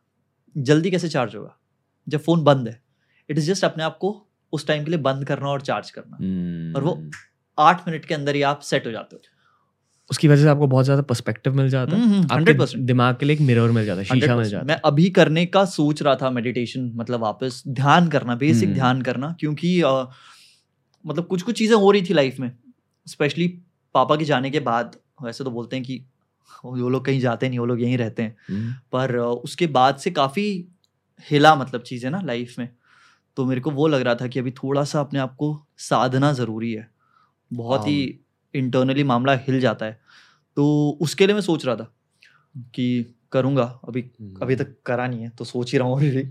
जल्दी कैसे चार्ज होगा? जब फ़ोन बंद है। इट इज़ जस्ट अपने आप को उस टाइम के लिए बंद करना और चार्ज करना। hmm. और वो- आठ मिनट के अंदर ही आप सेट हो जाते हो। उसकी वजह से आपको बहुत ज़्यादा पर्सपेक्टिव मिल जाता है। हंड्रेड आपके परसेंट दिमाग के लिए एक मिरर मिल जाता है शीशा मिल जाता है। मैं अभी करने का सोच रहा था मेडिटेशन मतलब वापस ध्यान करना बेसिक हम्म। ध्यान करना क्योंकि अ, मतलब कुछ कुछ चीज़ें हो रही थी लाइफ में। स्पेशली पापा के जाने के बाद वैसे तो बोलते हैं कि वो लोग कहीं जाते नहीं वो लोग यहीं रहते हैं। पर उसके बाद से काफ़ी हिला मतलब चीज़ें ना लाइफ में। तो मेरे को वो लग रहा था कि अभी थोड़ा सा अपने आप को साधना ज़रूरी है। बहुत ही इंटरनली मामला हिल जाता है। तो उसके लिए मैं सोच रहा था कि करूँगा। अभी अभी तक करा नहीं है तो सोच ही रहा हूँ ऑलरेडी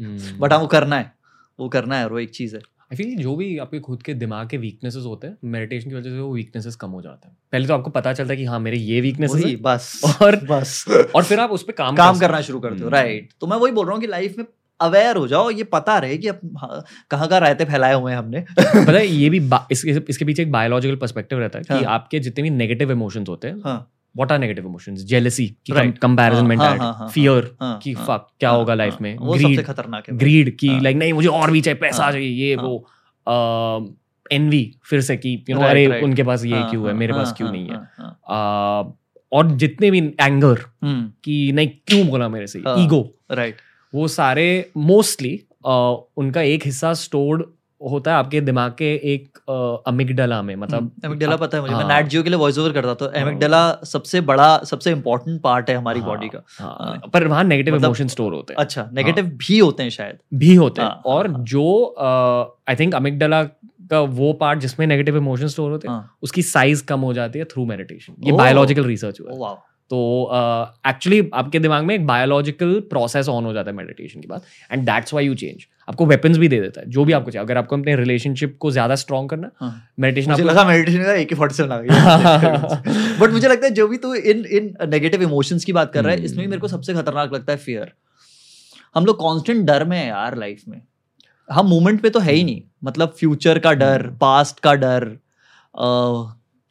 बट हाँ वो करना है। वो करना है और वो एक चीज़ है। आई फील जो भी आपके खुद के दिमाग के वीकनेसेस होते हैं मेडिटेशन की वजह से वो वीकनेसेस कम हो जाते हैं। पहले तो आपको पता चलता है कि हाँ मेरे ये वीकनेसेस है बस और बस। और फिर आप उस पर काम काम करना शुरू करते हो हम्म। राइट तो मैं वही बोल रहा हूँ कि लाइफ में अवेयर हो जाओ ये पता रहे कि अब हाँ, कहाँ कहाँ रायते फैलाए हुए हैं हमने। पता है ये भी इसके इसके पीछे एक बायोलॉजिकल पर्सपेक्टिव रहता है कि हाँ। आपके जितने भी नेगेटिव इमोशंस होते हैं हाँ। What are negative emotions jealousy की. कंपैरिजन हाँ, हाँ, हाँ, मेंटालिटी हाँ, फियर हाँ, कि हाँ, फक क्या होगा लाइफ में? ग्रीड खतरनाक है ग्रीड की। लाइक नहीं मुझे और भी चाहिए पैसा चाहिए ये। वो एनवी फिर से कि यू नो Right, अरे. उनके पास ये हाँ, क्यों है? मेरे पास क्यों नहीं है? और जितने भी एंगर हम्म, कि नहीं क्यों बोला मेरे से। ईगो राइट वो सारे मोस्टली उनका एक हिस्सा स्टोर्ड होता है आपके दिमाग के एक अमिगडला में मतलब एमिगडाला आप- पता है मुझे मैं हाँ। नैट जियो के लिए वॉइस ओवर करता था हाँ। एमिगडाला सबसे बड़ा सबसे इंपॉर्टेंट पार्ट है हमारी हाँ, बॉडी का। हाँ, हाँ। पर वहाँ नेगेटिव इमोशन स्टोर होते हैं। अच्छा नेगेटिव हाँ, भी होते हैं शायद। भी होते हैं। हाँ, और हाँ, हाँ। जो आई थिंक अमिगडला का वो पार्ट जिसमें नेगेटिव इमोशन स्टोर होते हैं हाँ। उसकी साइज़ कम हो जाती है थ्रू मेडिटेशन ये बायोलॉजिकल रिसर्च हुआ है। तो एक्चुअली uh, आपके दिमाग में एक बायोलॉजिकल प्रोसेस ऑन हो जाता है मेडिटेशन के बाद and that's why you change आपको वेपन्स भी दे देता है जो भी आपको चाहिए। अगर आपको अपने रिलेशनशिप को ज़्यादा स्ट्रॉन्ग करना। मेडिटेशन मुझे लगा मेडिटेशन का एक ही फोर्टी आ बट मुझे लगता है जो भी तू इन इन नेगेटिव इमोशंस की बात कर रहा है इसमें भी मेरे को सबसे खतरनाक लगता है फियर हम लोग कांस्टेंट डर में है यार लाइफ में। हम मोमेंट पे तो है ही नहीं। मतलब फ्यूचर का डर पास्ट का डर अ,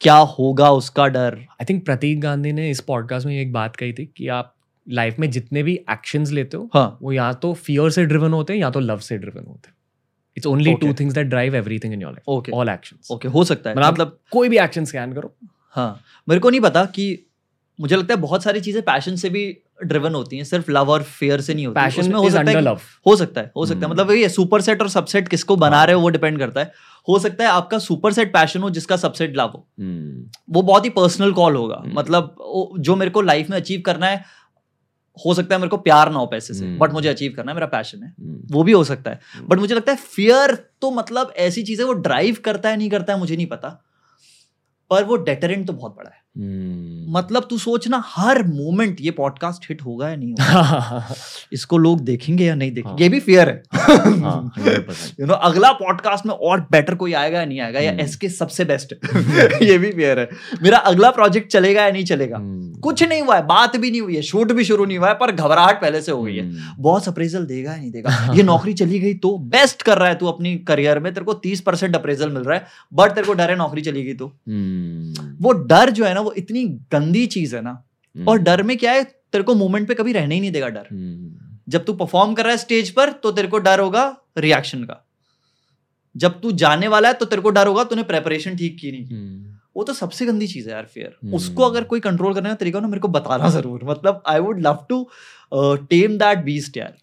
क्या होगा उसका डर? आई थिंक प्रतीक गांधी ने इस पॉडकास्ट में एक बात कही थी कि आप लाइफ में जितने भी एक्शंस लेते हो हाँ। वो या तो फियर से ड्रिवन होते हैं या तो लव से ड्रिवन होते हैं। It's only two. Things that drive everything in your life all actions okay हो सकता है। मतलब मतलब कोई भी एक्शन स्कैन करो। हाँ। मेरे को नहीं पता कि मुझे लगता है बहुत सारी चीज़ें पैशन से भी ड्रिवन होती हैं। सिर्फ़ लव और फेयर से नहीं होती। पैशन उसमें हो सकता है लव हो सकता है हो सकता है। हम्म। मतलब वही है सुपर सेट और सबसेट किसको बना हाँ। रहे हो वो डिपेंड करता है। हो सकता है आपका सुपर सेट पैशन हो जिसका सबसेट लव हो Hmm. वो बहुत ही पर्सनल कॉल होगा हम्म। मतलब जो मेरे को लाइफ में अचीव करना है हो सकता है मेरे को प्यार ना हो पैसे से हम्म। बट मुझे अचीव करना है मेरा पैशन है. वो भी हो सकता है हम्म। बट मुझे लगता है फियर तो मतलब ऐसी चीज़ है वो ड्राइव करता है नहीं करता है मुझे नहीं पता पर वो डेटरेंट तो बहुत बड़ा है Hmm. मतलब तू सोचना हर मोमेंट ये पॉडकास्ट हिट होगा या नहीं होगा इसको लोग देखेंगे या नहीं देखेंगे हाँ। ये भी फियर है हाँ, 100%. यू नो अगला पॉडकास्ट में और बेटर कोई आएगा या नहीं आएगा या हम्म। एस के सबसे बेस्ट है ये भी फेयर है मेरा अगला प्रोजेक्ट चलेगा या नहीं चलेगा Hmm. कुछ नहीं हुआ है बात भी नहीं हुई है शूट भी शुरू नहीं हुआ है पर घबराहट पहले से हो गई है Hmm. बॉस अप्रेजल देगा या नहीं देगा ये नौकरी चली गई तो बेस्ट कर रहा है तू अपनी करियर में तेरे को तीस परसेंट अप्रेजल मिल रहा है बट तेरे को डर है नौकरी चली गई तो Hmm. वो डर जो है ना वो इतनी गंदी चीज़ है ना। Hmm. और डर में क्या है तेरे को मोमेंट पे कभी रहने ही नहीं देगा डर। Hmm. जब तू परफॉर्म कर रहा है स्टेज पर तो तेरे को डर होगा रिएक्शन का। जब तू जाने वाला है तो तेरे को डर होगा तूने प्रेपरेशन ठीक की नहीं। की. वो तो सबसे गंदी चीज़ है यार फियर हम्म। उसको अगर कोई कंट्रोल करने का तरीका ना मेरे को बताना ज़रूर। मतलब I would love to tame that beast यार।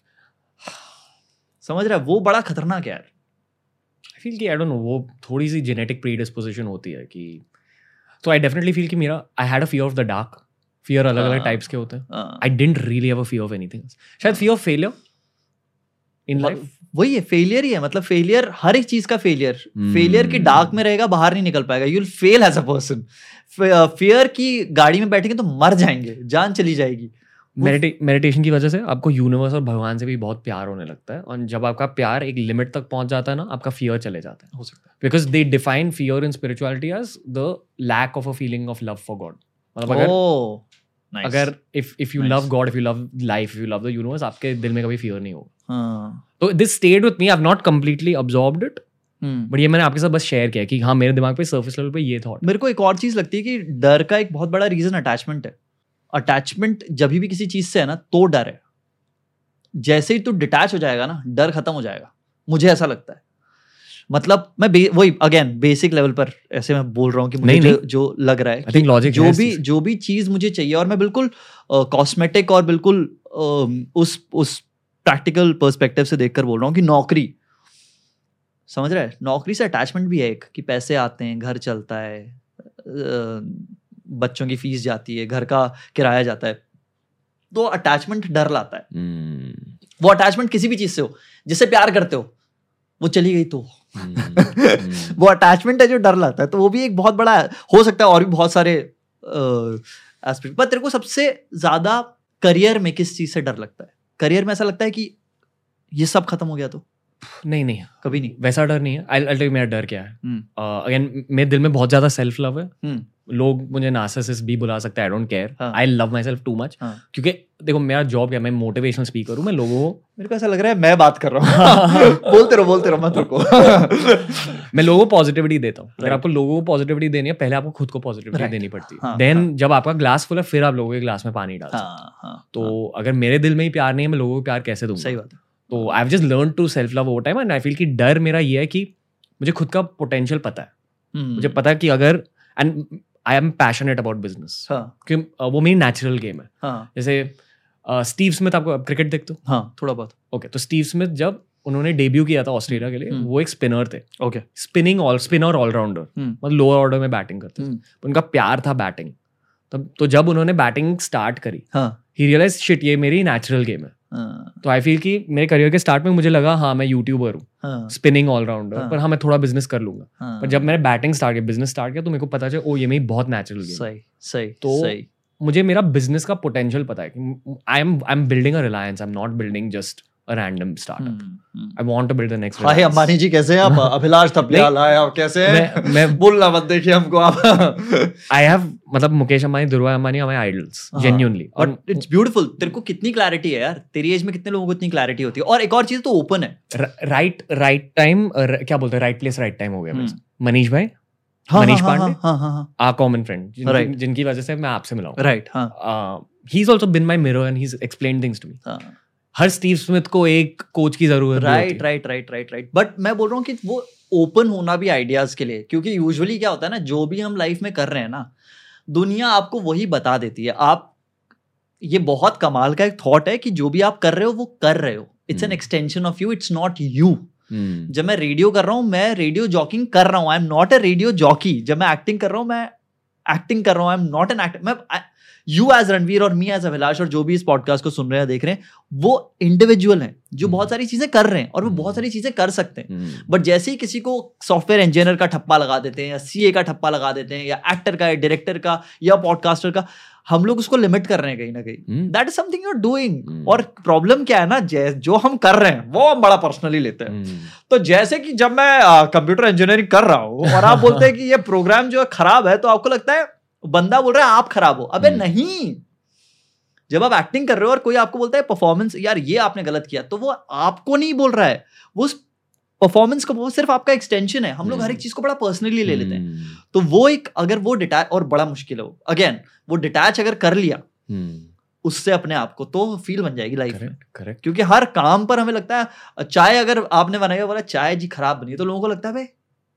समझ रहा है? वो बड़ा खतरनाक है यार। आई फील कि आई डोंट नो वो थोड़ी सी जेनेटिक प्रीडिस्पोजिशन होती है कि तो आई डेफिनेटली फील कि मेरा I had a fear of the dark fear अलग अलग हाँ। टाइप्स के होते हैं। हाँ। I didn't really have a fear of anything शायद fear of failure in life वही है फेलियर ही है। मतलब फेलियर हर एक चीज़ का फेलियर फेलियर की हम्म। डार्क में रहेगा बाहर नहीं निकल पाएगा। You will fail as a person fear की गाड़ी में बैठेंगे तो मर जाएँगे जान चली जाएगी। मेडिटेशन की वजह से आपको यूनिवर्स और भगवान से भी बहुत प्यार होने लगता है। और जब आपका प्यार एक लिमिट तक पहुँच जाता है ना आपका फियर चले जाता है। हो सकता है। Because they define fear in spirituality as the lack of a feeling of love for God मतलब अगर अगर if if you love God if you love life if you love the universe आपके दिल में कभी फियर नहीं होगा। हाँ। तो this stayed with me I not completely absorbed it. But ये मैंने आपके साथ बस शेयर किया कि हाँ मेरे दिमाग पे सरफेस लेवल पे ये थॉट मेरे को एक और चीज़ लगती है कि डर का एक बहुत बड़ा रीजन अटैचमेंट है। अटैचमेंट जब भी किसी चीज़ से है ना तो डर है। जैसे ही तू डिटैच हो जाएगा ना डर खत्म हो जाएगा। मुझे ऐसा लगता है। मतलब मैं बे- वही अगेन बेसिक लेवल पर ऐसे मैं बोल रहा हूँ कि मुझे नहीं, जो, नहीं। जो लग रहा है लॉजिक जो भी जो भी चीज़ मुझे चाहिए और मैं बिल्कुल कॉस्मेटिक uh, और बिल्कुल अ, उस उस प्रैक्टिकल पर्सपेक्टिव से देखकर बोल रहा हूँ कि नौकरी। समझ रहा है? नौकरी से अटैचमेंट भी है एक कि पैसे आते हैं घर चलता है अ, बच्चों की फ़ीस जाती है घर का किराया जाता है तो अटैचमेंट डर लाता है। हम्म, वो अटैचमेंट किसी भी चीज़ से हो जिससे प्यार करते हो वो चली गई तो। वो अटैचमेंट है जो डर लाता है तो वो भी एक बहुत बड़ा हो सकता है और भी बहुत सारे एस्पेक्ट पर तेरे को सबसे ज़्यादा करियर में किस चीज़ से डर लगता है? करियर में ऐसा लगता है कि ये सब खत्म हो गया तो। नहीं नहीं। कभी नहीं। वैसा डर नहीं है। आई आई मेरा डर क्या है। हम्म। अगेन मेरे दिल में बहुत ज़्यादा सेल्फ लव है। हम्म, लोग मुझे नार्सिसिस्ट भी बुला सकते हैं आई डोंट केयर हाँ। I love myself too much हाँ। क्योंकि देखो मेरा जॉब क्या मैं मोटिवेशनल स्पीकर हूँ मैं लोगों को मेरे को ऐसा लग रहा है मैं बात कर रहा हूँ। बोलते रहो बोलते रहो मत रुको। मैं लोगों को पॉजिटिविटी देता हूँ। अगर आपको लोगों को पॉजिटिविटी देनी है पहले आपको खुद को पॉजिटिविटी देनी पड़ती है। हाँ, देन जब आपका ग्लास फुल है फिर आप लोगों के ग्लास में पानी डालते हैं हाँ। हाँ तो अगर मेरे दिल में ही प्यार नहीं है मैं लोगों को प्यार कैसे दूँगा? सही बात है। तो I have just learn to self love over time and I feel कि डर मेरा ये है कि मुझे खुद का पोटेंशियल पता है। हम्म, मुझे पता है कि अगर and I am passionate about business क्योंकि वो मेरी नेचुरल गेम है। हाँ। जैसे स्टीव स्मिथ आपको क्रिकेट देखते हो? हाँ थोड़ा बहुत। ओके तो स्टीव स्मिथ जब उन्होंने डेब्यू किया था ऑस्ट्रेलिया के लिए हम्म। वो एक स्पिनर थे। Okay spinning all spinner allrounder. मतलब लोअर ऑर्डर में बैटिंग करते थे। हम्म, उनका प्यार था बैटिंग तब तो जब उन्होंने बैटिंग स्टार्ट करी हाँ। ही रियलाइज़ शिट ये मेरी नेचुरल गेम हाँ। तो आई फील कि मेरे करियर के स्टार्ट में मुझे लगा हाँ मैं यूट्यूबर हूँ हाँ। स्पिनिंग ऑलराउंडर हाँ। पर हाँ मैं थोड़ा बिज़नेस कर लूँगा। हाँ, पर जब मैंने बैटिंग स्टार्ट किया बिज़नेस स्टार्ट किया तो मेरे को पता चला ओ ये मेरी बहुत नेचुरल सही सही तो सही। मुझे मेरा बिज़नेस का पोटेंशियल पता है कि I am I am building a Reliance I am not building just a random startup hmm, hmm. I want to build the next hi Ambani ji कैसे हैं आप? अभिलाष थपलियाल आए आप कैसे हैं? मैं मैं बोलना मत देखिए हमको आप। आई हैव मतलब मुकेश अंबानी दुर्गा अंबानी हमारे आइडल्स हाँ। जेन्युइनली और इट्स ब्यूटीफुल तेरे को कितनी क्लैरिटी है यार? तेरी एज में कितने लोगों को इतनी क्लैरिटी होती है? और एक और चीज़ तो ओपन है। राइट राइट टाइम क्या बोलते हैं? राइट प्लेस राइट टाइम हो गया। मेरे। मनीष भाई? हाँ मनीष हाँ, पांडे? हाँ हाँ हाँ। A common friend Right. जिनकी वजह से मैं आपसे मिला हूँ। राइट हाँ। He is also been my mirror and he explain things to me हाँ। हर स्टीव स्मिथ को एक कोच की ज़रूरत right right right right right but मैं बोल रहा हूँ कि वो ओपन होना भी आइडियाज़ के लिए क्योंकि यूजुअली क्या होता है ना जो भी हम लाइफ में कर रहे हैं ना दुनिया आपको वही बता देती है। आप ये बहुत कमाल का एक थॉट है कि जो भी आप कर रहे हो वो कर रहे हो। It's an. Extension of you it's not you जब मैं रेडियो कर रहा हूँ मैं रेडियो जॉकिंग कर रहा हूँ। I am not a radio jockey जब मैं एक्टिंग कर रहा हूँ मैं एक्टिंग कर रहा हूँ I am not an actor मैं यू एज रणवीर और मी एज अभिलाष और जो भी इस पॉडकास्ट को सुन रहे हैं देख रहे हैं वो इंडिविजुअल हैं जो हम्म। बहुत सारी चीज़ें कर रहे हैं और वो हम्म। बहुत सारी चीज़ें कर सकते हैं हम्म, बट जैसे ही किसी को सॉफ्टवेयर इंजीनियर का ठप्पा लगा देते हैं या सीए का ठप्पा लगा देते हैं या एक्टर का या डायरेक्टर का या पॉडकास्टर का हम लोग उसको लिमिट कर रहे हैं कहीं ना कहीं। That is something you are doing. और प्रॉब्लम क्या है ना जै- जो हम कर रहे हैं वो हम बड़ा पर्सनली लेते हैं। हम्म, तो जैसे कि जब मैं कंप्यूटर इंजीनियरिंग कर रहा हूँ और आप बोलते हैं कि ये प्रोग्राम जो है खराब है तो आपको लगता है बंदा बोल रहा है आप खराब हो। अबे हम्म। नहीं। जब आप एक्टिंग कर रहे हो और कोई आपको बोलता है परफॉर्मेंस यार ये आपने गलत किया तो वो आपको नहीं बोल रहा है। वो परफॉर्मेंस का वो सिर्फ़ आपका एक्सटेंशन है। हम लोग हर एक हम्म। चीज़ को बड़ा पर्सनली ले लेते हैं। हम्म, तो वो एक अगर वो डिटैच और बड़ा मुश्किल है। वो अगेन वो डिटैच अगर कर लिया हम्म, उससे अपने आप को तो फील बन जाएगी लाइफ में। करेक्ट क्योंकि हर काम पर हमें लगता है चाय अगर आपने बनाया बोला चाय जी खराब बनी है, तो लोगों को लगता है भाई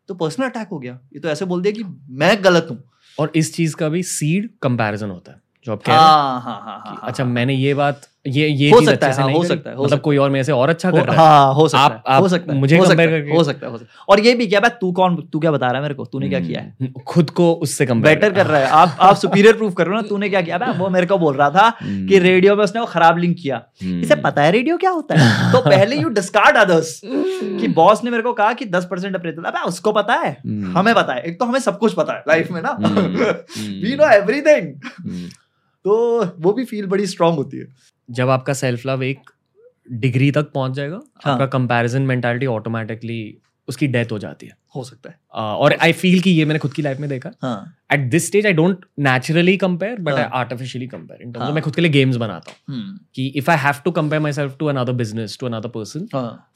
तो पर्सनल अटैक हो गया। ये तो ऐसे बोल दिया कि मैं गलत हूँ। और इस चीज़ का भी सीड कंपैरिजन होता है जो आप कह रहे हैं। हाँ हाँ हाँ अच्छा मैंने ये बात ये ये हो सकता है, हाँ, हो सकता है, हो मतलब कोई और मेरे से और अच्छा कर रहा है। हाँ हो सकता आप- है हो सकता है मुझे हो सकता है हो सकता है हो सकता है। और ये भी क्या भाई तू कौन तू क्या बता रहा है मेरे को? तूने क्या किया है? हम्म, खुद को उससे कंपेयर बेटर कर रहा है। आप आप सुपीरियर प्रूफ कर रहे हो ना तूने क्या किया? भाई वो मेरे को बोल रहा था कि रेडियो में उसने वो खराब लिंक किया। इसे पता है रेडियो क्या होता है? तो पहले यू डिस्कार्ड अदर्स कि बॉस ने मेरे को कहा कि 10 परसेंट अप्रेजल अबे उसको पता है। हम्म। हमें पता है। एक तो हमें सब कुछ पता है लाइफ में ना। Hmm, we know everything hmm. तो वो भी फील बड़ी स्ट्रांग होती है। जब आपका सेल्फ लव एक डिग्री तक पहुँच जाएगा हाँ। आपका कंपैरिजन मेंटालिटी ऑटोमेटिकली उसकी डेथ हो जाती है। हो सकता है। आ, और आई फील कि ये मैंने खुद की लाइफ में देखा। At this stage I don't naturally compare but I. Artificially compare in हाँ। मैं खुद के लिए गेम्स बनाता हूँ। हम्म, कि if I have to compare myself to another business to another person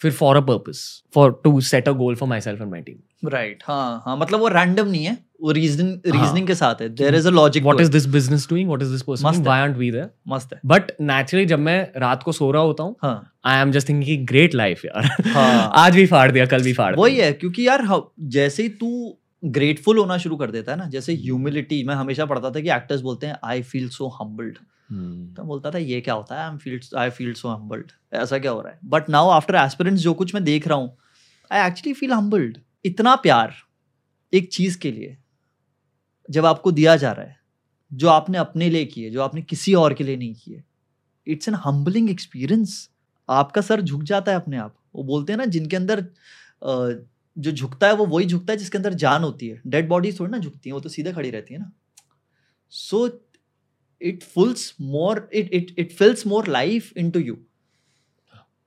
फिर for a purpose for to set a goal for myself and my team right हाँ हाँ मतलब वो रैंडम नहीं है। वो रीजन हाँ। रीजनिंग के साथ है। There is a logic what is this business doing what is this person है। वाई वी देयर मस्त है। बट नेचुरली जब मैं रात को सो रहा होता हूँ हाँ। I am just thinking great life यार। हाँ। आज भी फाड़ दिया कल भी फाड़ वही है क्योंकि यार हाँ, जैसे ही तू ग्रेटफुल होना शुरू कर देता है ना जैसे ह्यूमिलिटी मैं हमेशा पढ़ता था कि एक्टर्स बोलते हैं आई फील सो हम्बल्ड तो बोलता था ये क्या होता है? I feel I feel so humbled ऐसा क्या हो रहा है? बट नाउ आफ्टर एस्पिरेंट्स जो कुछ मैं देख रहा हूँ आई एक्चुअली फील हम्बल्ड इतना प्यार एक चीज़ के लिए। जब आपको दिया जा रहा है जो आपने अपने लिए किए जो आपने किसी और के लिए नहीं किए इट्स एन हम्बलिंग एक्सपीरियंस आपका सर झुक जाता है अपने आप। वो बोलते हैं ना जिनके अंदर जो झुकता है वो वही झुकता है जिसके अंदर जान होती है। डेड बॉडीज थोड़ी ना झुकती हैं वो तो सीधे खड़ी रहती है ना। So it fills more it it it fills more life into you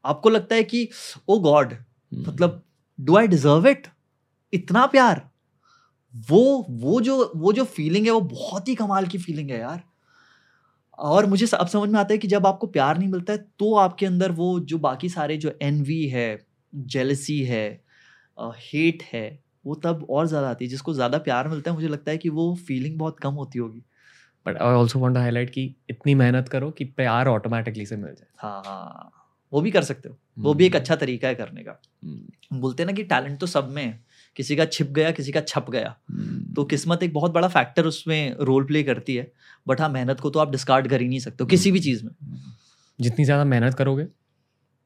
आपको लगता है कि ओ गॉड हम्म, मतलब डू आई डिजर्व इट इतना प्यार। वो वो जो वो जो फीलिंग है वो बहुत ही कमाल की फीलिंग है यार। और मुझे अब समझ में आता है कि जब आपको प्यार नहीं मिलता है तो आपके अंदर वो जो बाकी सारे जो एनवी है जेलसी है हेट है वो तब और ज़्यादा आती है। जिसको ज़्यादा प्यार मिलता है मुझे लगता है कि वो फीलिंग बहुत कम होती होगी। But I also want to highlight कि इतनी मेहनत करो कि प्यार ऑटोमेटिकली से मिल जाए। हाँ हाँ वो भी कर सकते हो। वो भी एक हम्म, अच्छा तरीका है करने का। हम बोलते हैं ना कि टैलेंट तो सब में है। किसी का छिप गया किसी का छप गया। हम्म। तो किस्मत एक बहुत बड़ा फैक्टर उसमें रोल प्ले करती है बट हाँ मेहनत को तो आप डिस्कार्ड कर ही नहीं सकते हो किसी भी चीज़ में। जितनी ज़्यादा मेहनत करोगे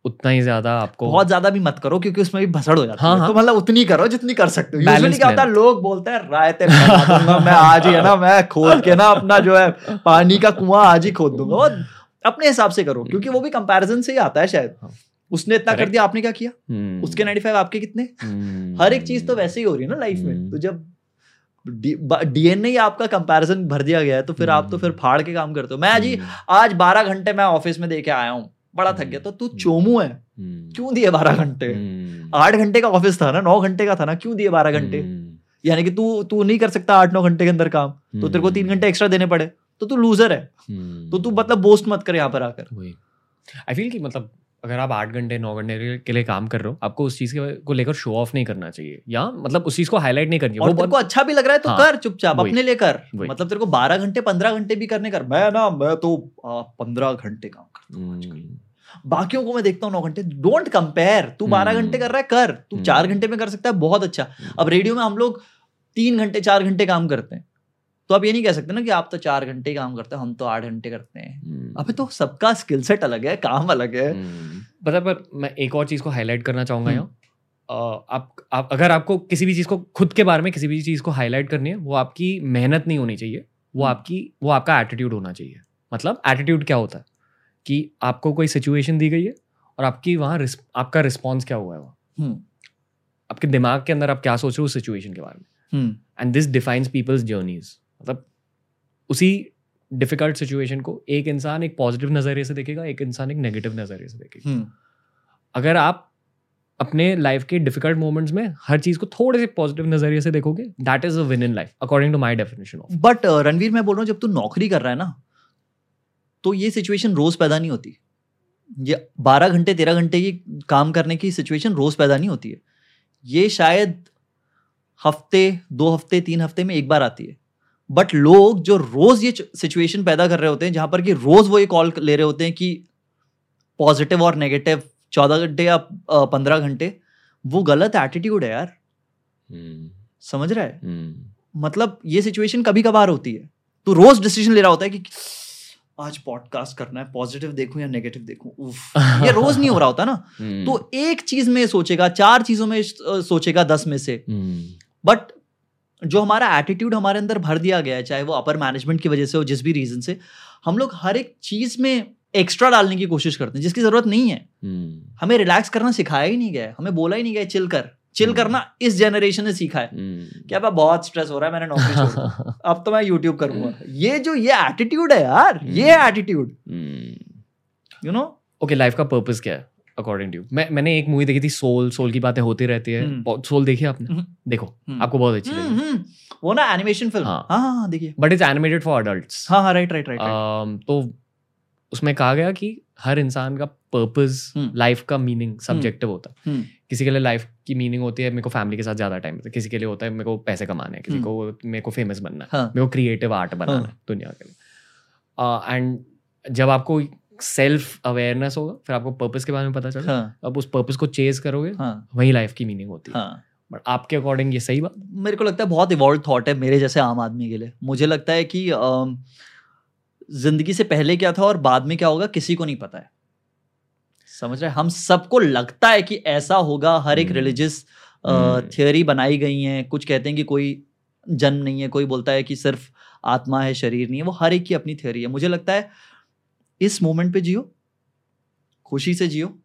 उतना ही ज़्यादा आपको बहुत ज़्यादा भी मत करो क्योंकि उसमें भी भसड़ हो जाता हाँ, है। हाँ। तो मतलब उतनी करो जितनी कर सकते हो। यूजुअली क्या होता है लोग बोलते हैं रायते मैं आज ही है ना मैं खोद के ना अपना जो है पानी का कुआँ आज ही खोद दूँगा। अपने हिसाब से करो क्योंकि वो भी कंपैरिजन से ही आता है शायद। हाँ। उसने इतना कर दिया आपने क्या किया? हम्म। उसके 95 आपके कितने? हम्म। हर एक चीज़ तो वैसे ही हो रही है ना लाइफ में। हम्म। तो जब डीएनए ही आपका कंपैरिजन भर दिया गया है तो फिर आप तो फिर। फाड़ के काम करते हो। मैं जी आज बारह घंटे मैं ऑफ़िस में दे के आया हूँ। बड़ा थक गया। तो तू चोमू है। क्यों दिए बारह घंटे। आठ घंटे का ऑफ़िस था ना नौ घंटे का था ना क्यों दिए बारह घंटे। यानी कि तू तू नहीं कर सकता आठ नौ घंटे के अंदर काम। तो तेरे को तीन घंटे एक्स्ट्रा देने पड़े। तो तू लूजर है। तो तू मतलब बोस्ट मत कर यहाँ पर आकर। आई फील कि मतलब अगर आप आठ घंटे नौ घंटे के लिए काम कर रहे हो आपको उस चीज़ के को लेकर शो ऑफ़ नहीं करना चाहिए या मतलब उस चीज़ को हाईलाइट नहीं करनी। और वो तेरे को अच्छा भी लग रहा है तो हाँ, कर चुपचाप अपने लिए कर मतलब तेरे को बारह घंटे पंद्रह घंटे भी करने कर मैं ना मैं तो पंद्रह घंटे काम करता हूँ आजकल। हम्म। बाकियों को मैं देखता हूँ नौ घंटे डोंट कंपेयर तू बारह हम्म। घंटे कर रहा है कर तू हम्म। चार घंटे में कर सकता है बहुत अच्छा अब रेडियो में हम लोग तीन घंटे चार घंटे काम करते हैं तो आप ये नहीं कह सकते ना कि आप तो चार घंटे काम करते हैं हम तो आठ घंटे करते हैं। हम्म। अबे तो सबका स्किल सेट अलग है काम अलग है। हम्म। पता है, पर मैं एक और चीज़ को हाईलाइट करना चाहूँगा हम्म। यहाँ। आप, आप अगर आपको किसी भी चीज़ को खुद के बारे में किसी भी चीज़ को हाईलाइट करनी है वो आपकी मेहनत नहीं होनी चाहिए वो। आपकी वो आपका एटीट्यूड होना चाहिए। मतलब एटीट्यूड क्या होता है? कि आपको कोई सिचुएशन दी गई है और आपकी वहाँ आपका रिस्पॉन्स क्या हुआ है वहाँ आपके दिमाग के अंदर आप क्या सोच रहे हो उस सिचुएशन के बारे में? And this defines people's journeys मतलब उसी डिफ़िकल्ट सिचुएशन को एक इंसान एक पॉजिटिव नज़रिए से देखेगा एक इंसान एक नेगेटिव नज़रिए से देखेगा। हम्म। अगर आप अपने लाइफ के डिफ़िकल्ट मोमेंट्स में हर चीज़ को थोड़े से पॉजिटिव नज़रिए से देखोगे that is a win in life according to my definition of but Ranveer मैं बोल रहा हूँ जब तू नौकरी कर रहा है ना तो ये सिचुएशन रोज पैदा नहीं होती। ये बारह घंटे तेरह घंटे की काम करने की सिचुएशन रोज पैदा नहीं होती है। ये शायद हफ़्ते दो हफ़्ते तीन हफ़्ते में एक बार आती है। बट लोग जो रोज ये सिचुएशन पैदा कर रहे होते हैं जहाँ पर कि रोज वो ये कॉल ले रहे होते हैं कि पॉजिटिव और नेगेटिव चौदह घंटे या पंद्रह घंटे वो गलत एटीट्यूड है यार। hmm. समझ रहा है? hmm. मतलब ये सिचुएशन कभी कभार होती है। तो रोज डिसीज़न ले रहा होता है कि आज पॉडकास्ट करना है पॉजिटिव देखूँ या नेगेटिव देखूँ? ये रोज नहीं हो रहा होता ना। hmm. तो एक चीज़ में सोचेगा चार चीज़ों में सोचेगा दस में से। बट जो हमारा एटीट्यूड हमारे अंदर भर दिया गया है चाहे वो अपर मैनेजमेंट की वजह से हो जिस भी रीजन से हम लोग हर एक चीज़ में एक्स्ट्रा डालने की कोशिश करते हैं जिसकी ज़रूरत नहीं है। हमें रिलैक्स करना सिखाया ही नहीं गया है हमें बोला ही नहीं गया चिल कर चिल हम्म। करना इस जनरेशन ने सीखा है। क्या मैं बहुत स्ट्रेस हो रहा है मैंने नौकरी अब तो मैं यूट्यूब करूँगा। ये जो ये एटीट्यूड है यार ये हम्म। Attitude you know okay life का पर्पस क्या है? अकॉर्डिंग टू मैं मैंने एक मूवी देखी थी सोल सोल की बातें होती रहती है। हम्म। सोल देखी आपने? हम्म। देखो आपको बहुत अच्छी लगी वो ना एनिमेशन फ़िल्म हाँ। हाँ हाँ हाँ देखिए। But it's animated for adults हाँ हाँ राइट राइट राइट तो उसमें कहा गया कि हर इंसान का हम्म। लाइफ का मीनिंग सब्जेक्टिव होता है। हम्म। किसी के लिए लाइफ की मीनिंग होती है मेरे को फैमिली के साथ ज़्यादा टाइम होता है। किसी के लिए होता है मेरे को पैसे कमाने किसी हम्म। को मेरे को फ़ेमस बनना है। हाँ। मेरे को क्रिएटिव आर्ट बनाना हाँ। है दुनिया के लिए। एंड जब आपको सेल्फ अवेयरनेस होगा फिर आपको पर्पस के बारे में पता चलेगा हाँ। अब उस पर्पस को चेज करोगे हाँ। वही लाइफ की मीनिंग होती है। हाँ। बट आपके अकॉर्डिंग ये सही बात? मेरे को लगता है बहुत इवॉल्व थॉट है मेरे जैसे आम आदमी के लिए। मुझे लगता है कि ज़िंदगी से पहले क्या था और बाद में क्या होगा किसी को नहीं पता है। समझ रहे हम सबको लगता है कि ऐसा होगा हर एक हम्म। रिलीजियस हम्म। थियोरी बनाई गई हैं। कुछ कहते हैं कि कोई जन्म नहीं है कोई बोलता है कि सिर्फ़ आत्मा है शरीर नहीं है वो हर एक की अपनी थियोरी है। मुझे लगता है इस मोमेंट पे जियो। खुशी से जियो।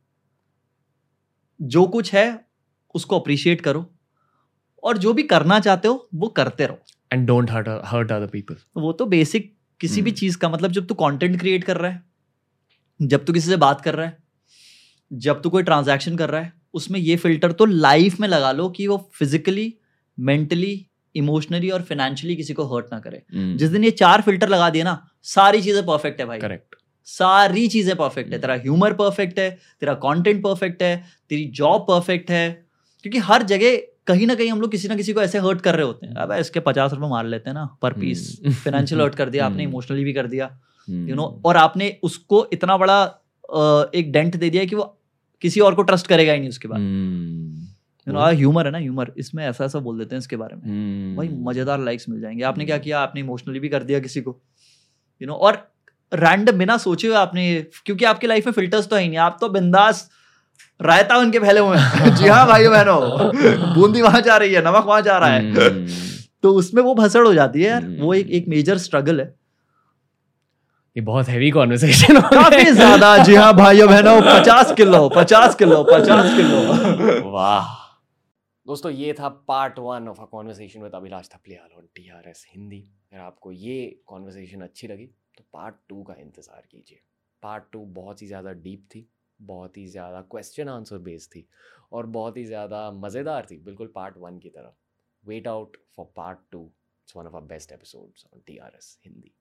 जो कुछ है उसको अप्रिशिएट करो। और जो भी करना चाहते हो वो करते रहो। And don't hurt hurt other people वो तो बेसिक किसी hmm. भी। चीज़ का मतलब जब तू कंटेंट क्रिएट कर रहा है जब तू किसी से बात कर रहा है जब तू कोई ट्रांजैक्शन कर रहा है उसमें ये फ़िल्टर तो लाइफ में लगा लो कि वो फिजिकली मेंटली इमोशनली और फाइनेंशियली किसी को हर्ट ना करे। Hmm. जिस दिन ये चार फ़िल्टर लगा दिए ना सारी चीज़ें परफेक्ट है भाई। करेक्ट सारी चीज़ें परफेक्ट है हम्म। तेरा ह्यूमर परफेक्ट है तेरा कंटेंट परफेक्ट है तेरी जॉब परफेक्ट है क्योंकि हर जगह कहीं ना कहीं हम लोग किसी ना किसी को ऐसे हर्ट कर रहे होते हैं अब इसके पचास रुपए मार लेते हैं ना पर पीस हम्म। फाइनेंशियल हर्ट कर दिया आपने हम्म। इमोशनली भी कर दिया यू नो और आपने उसको इतना बड़ा एक डेंट दे दिया कि वो किसी और को ट्रस्ट करेगा ही नहीं उसके बाद यू नो हम्म। ह्यूमर है ना ह्यूमर इसमें ऐसा ऐसा बोल देते हैं इसके बारे में भाई हम्म। मज़ेदार लाइक्स मिल जाएँगे आपने क्या हम्म। किया आपने इमोशनली भी कर दिया किसी को यू नो और रैंडम बिना सोचे हुए आपने क्योंकि आपकी लाइफ में फिल्टर्स तो है ही नहीं। आप तो बिंदास रायता उनके फैले हुए हैं। जी हाँ भाई बहनों बूंदी वहाँ जा रही है नमक वहाँ जा रहा है। हम्म। तो उसमें वो भसड़ हो जाती है यार वो एक हम्म। एक मेजर स्ट्रगल है। ये बहुत हैवी कॉन्वर्सेशन काफ़ी ज़्यादा जी हाँ भाइयों बहनों पचास किलो पचास किलो पचास किलो। वाह। दोस्तों ये था part one of a conversation with Abhilash Thapliyal on TRS Hindi अगर आपको ये कॉन्वर्सेशन अच्छी लगी तो पार्ट टू का इंतज़ार कीजिए। पार्ट टू बहुत ही ज़्यादा डीप थी, बहुत ही ज़्यादा क्वेश्चन आंसर बेस्ड थी और बहुत ही ज़्यादा मज़ेदार थी, बिल्कुल पार्ट वन की तरह। Wait out for part two it's one of our best episodes on T R S Hindi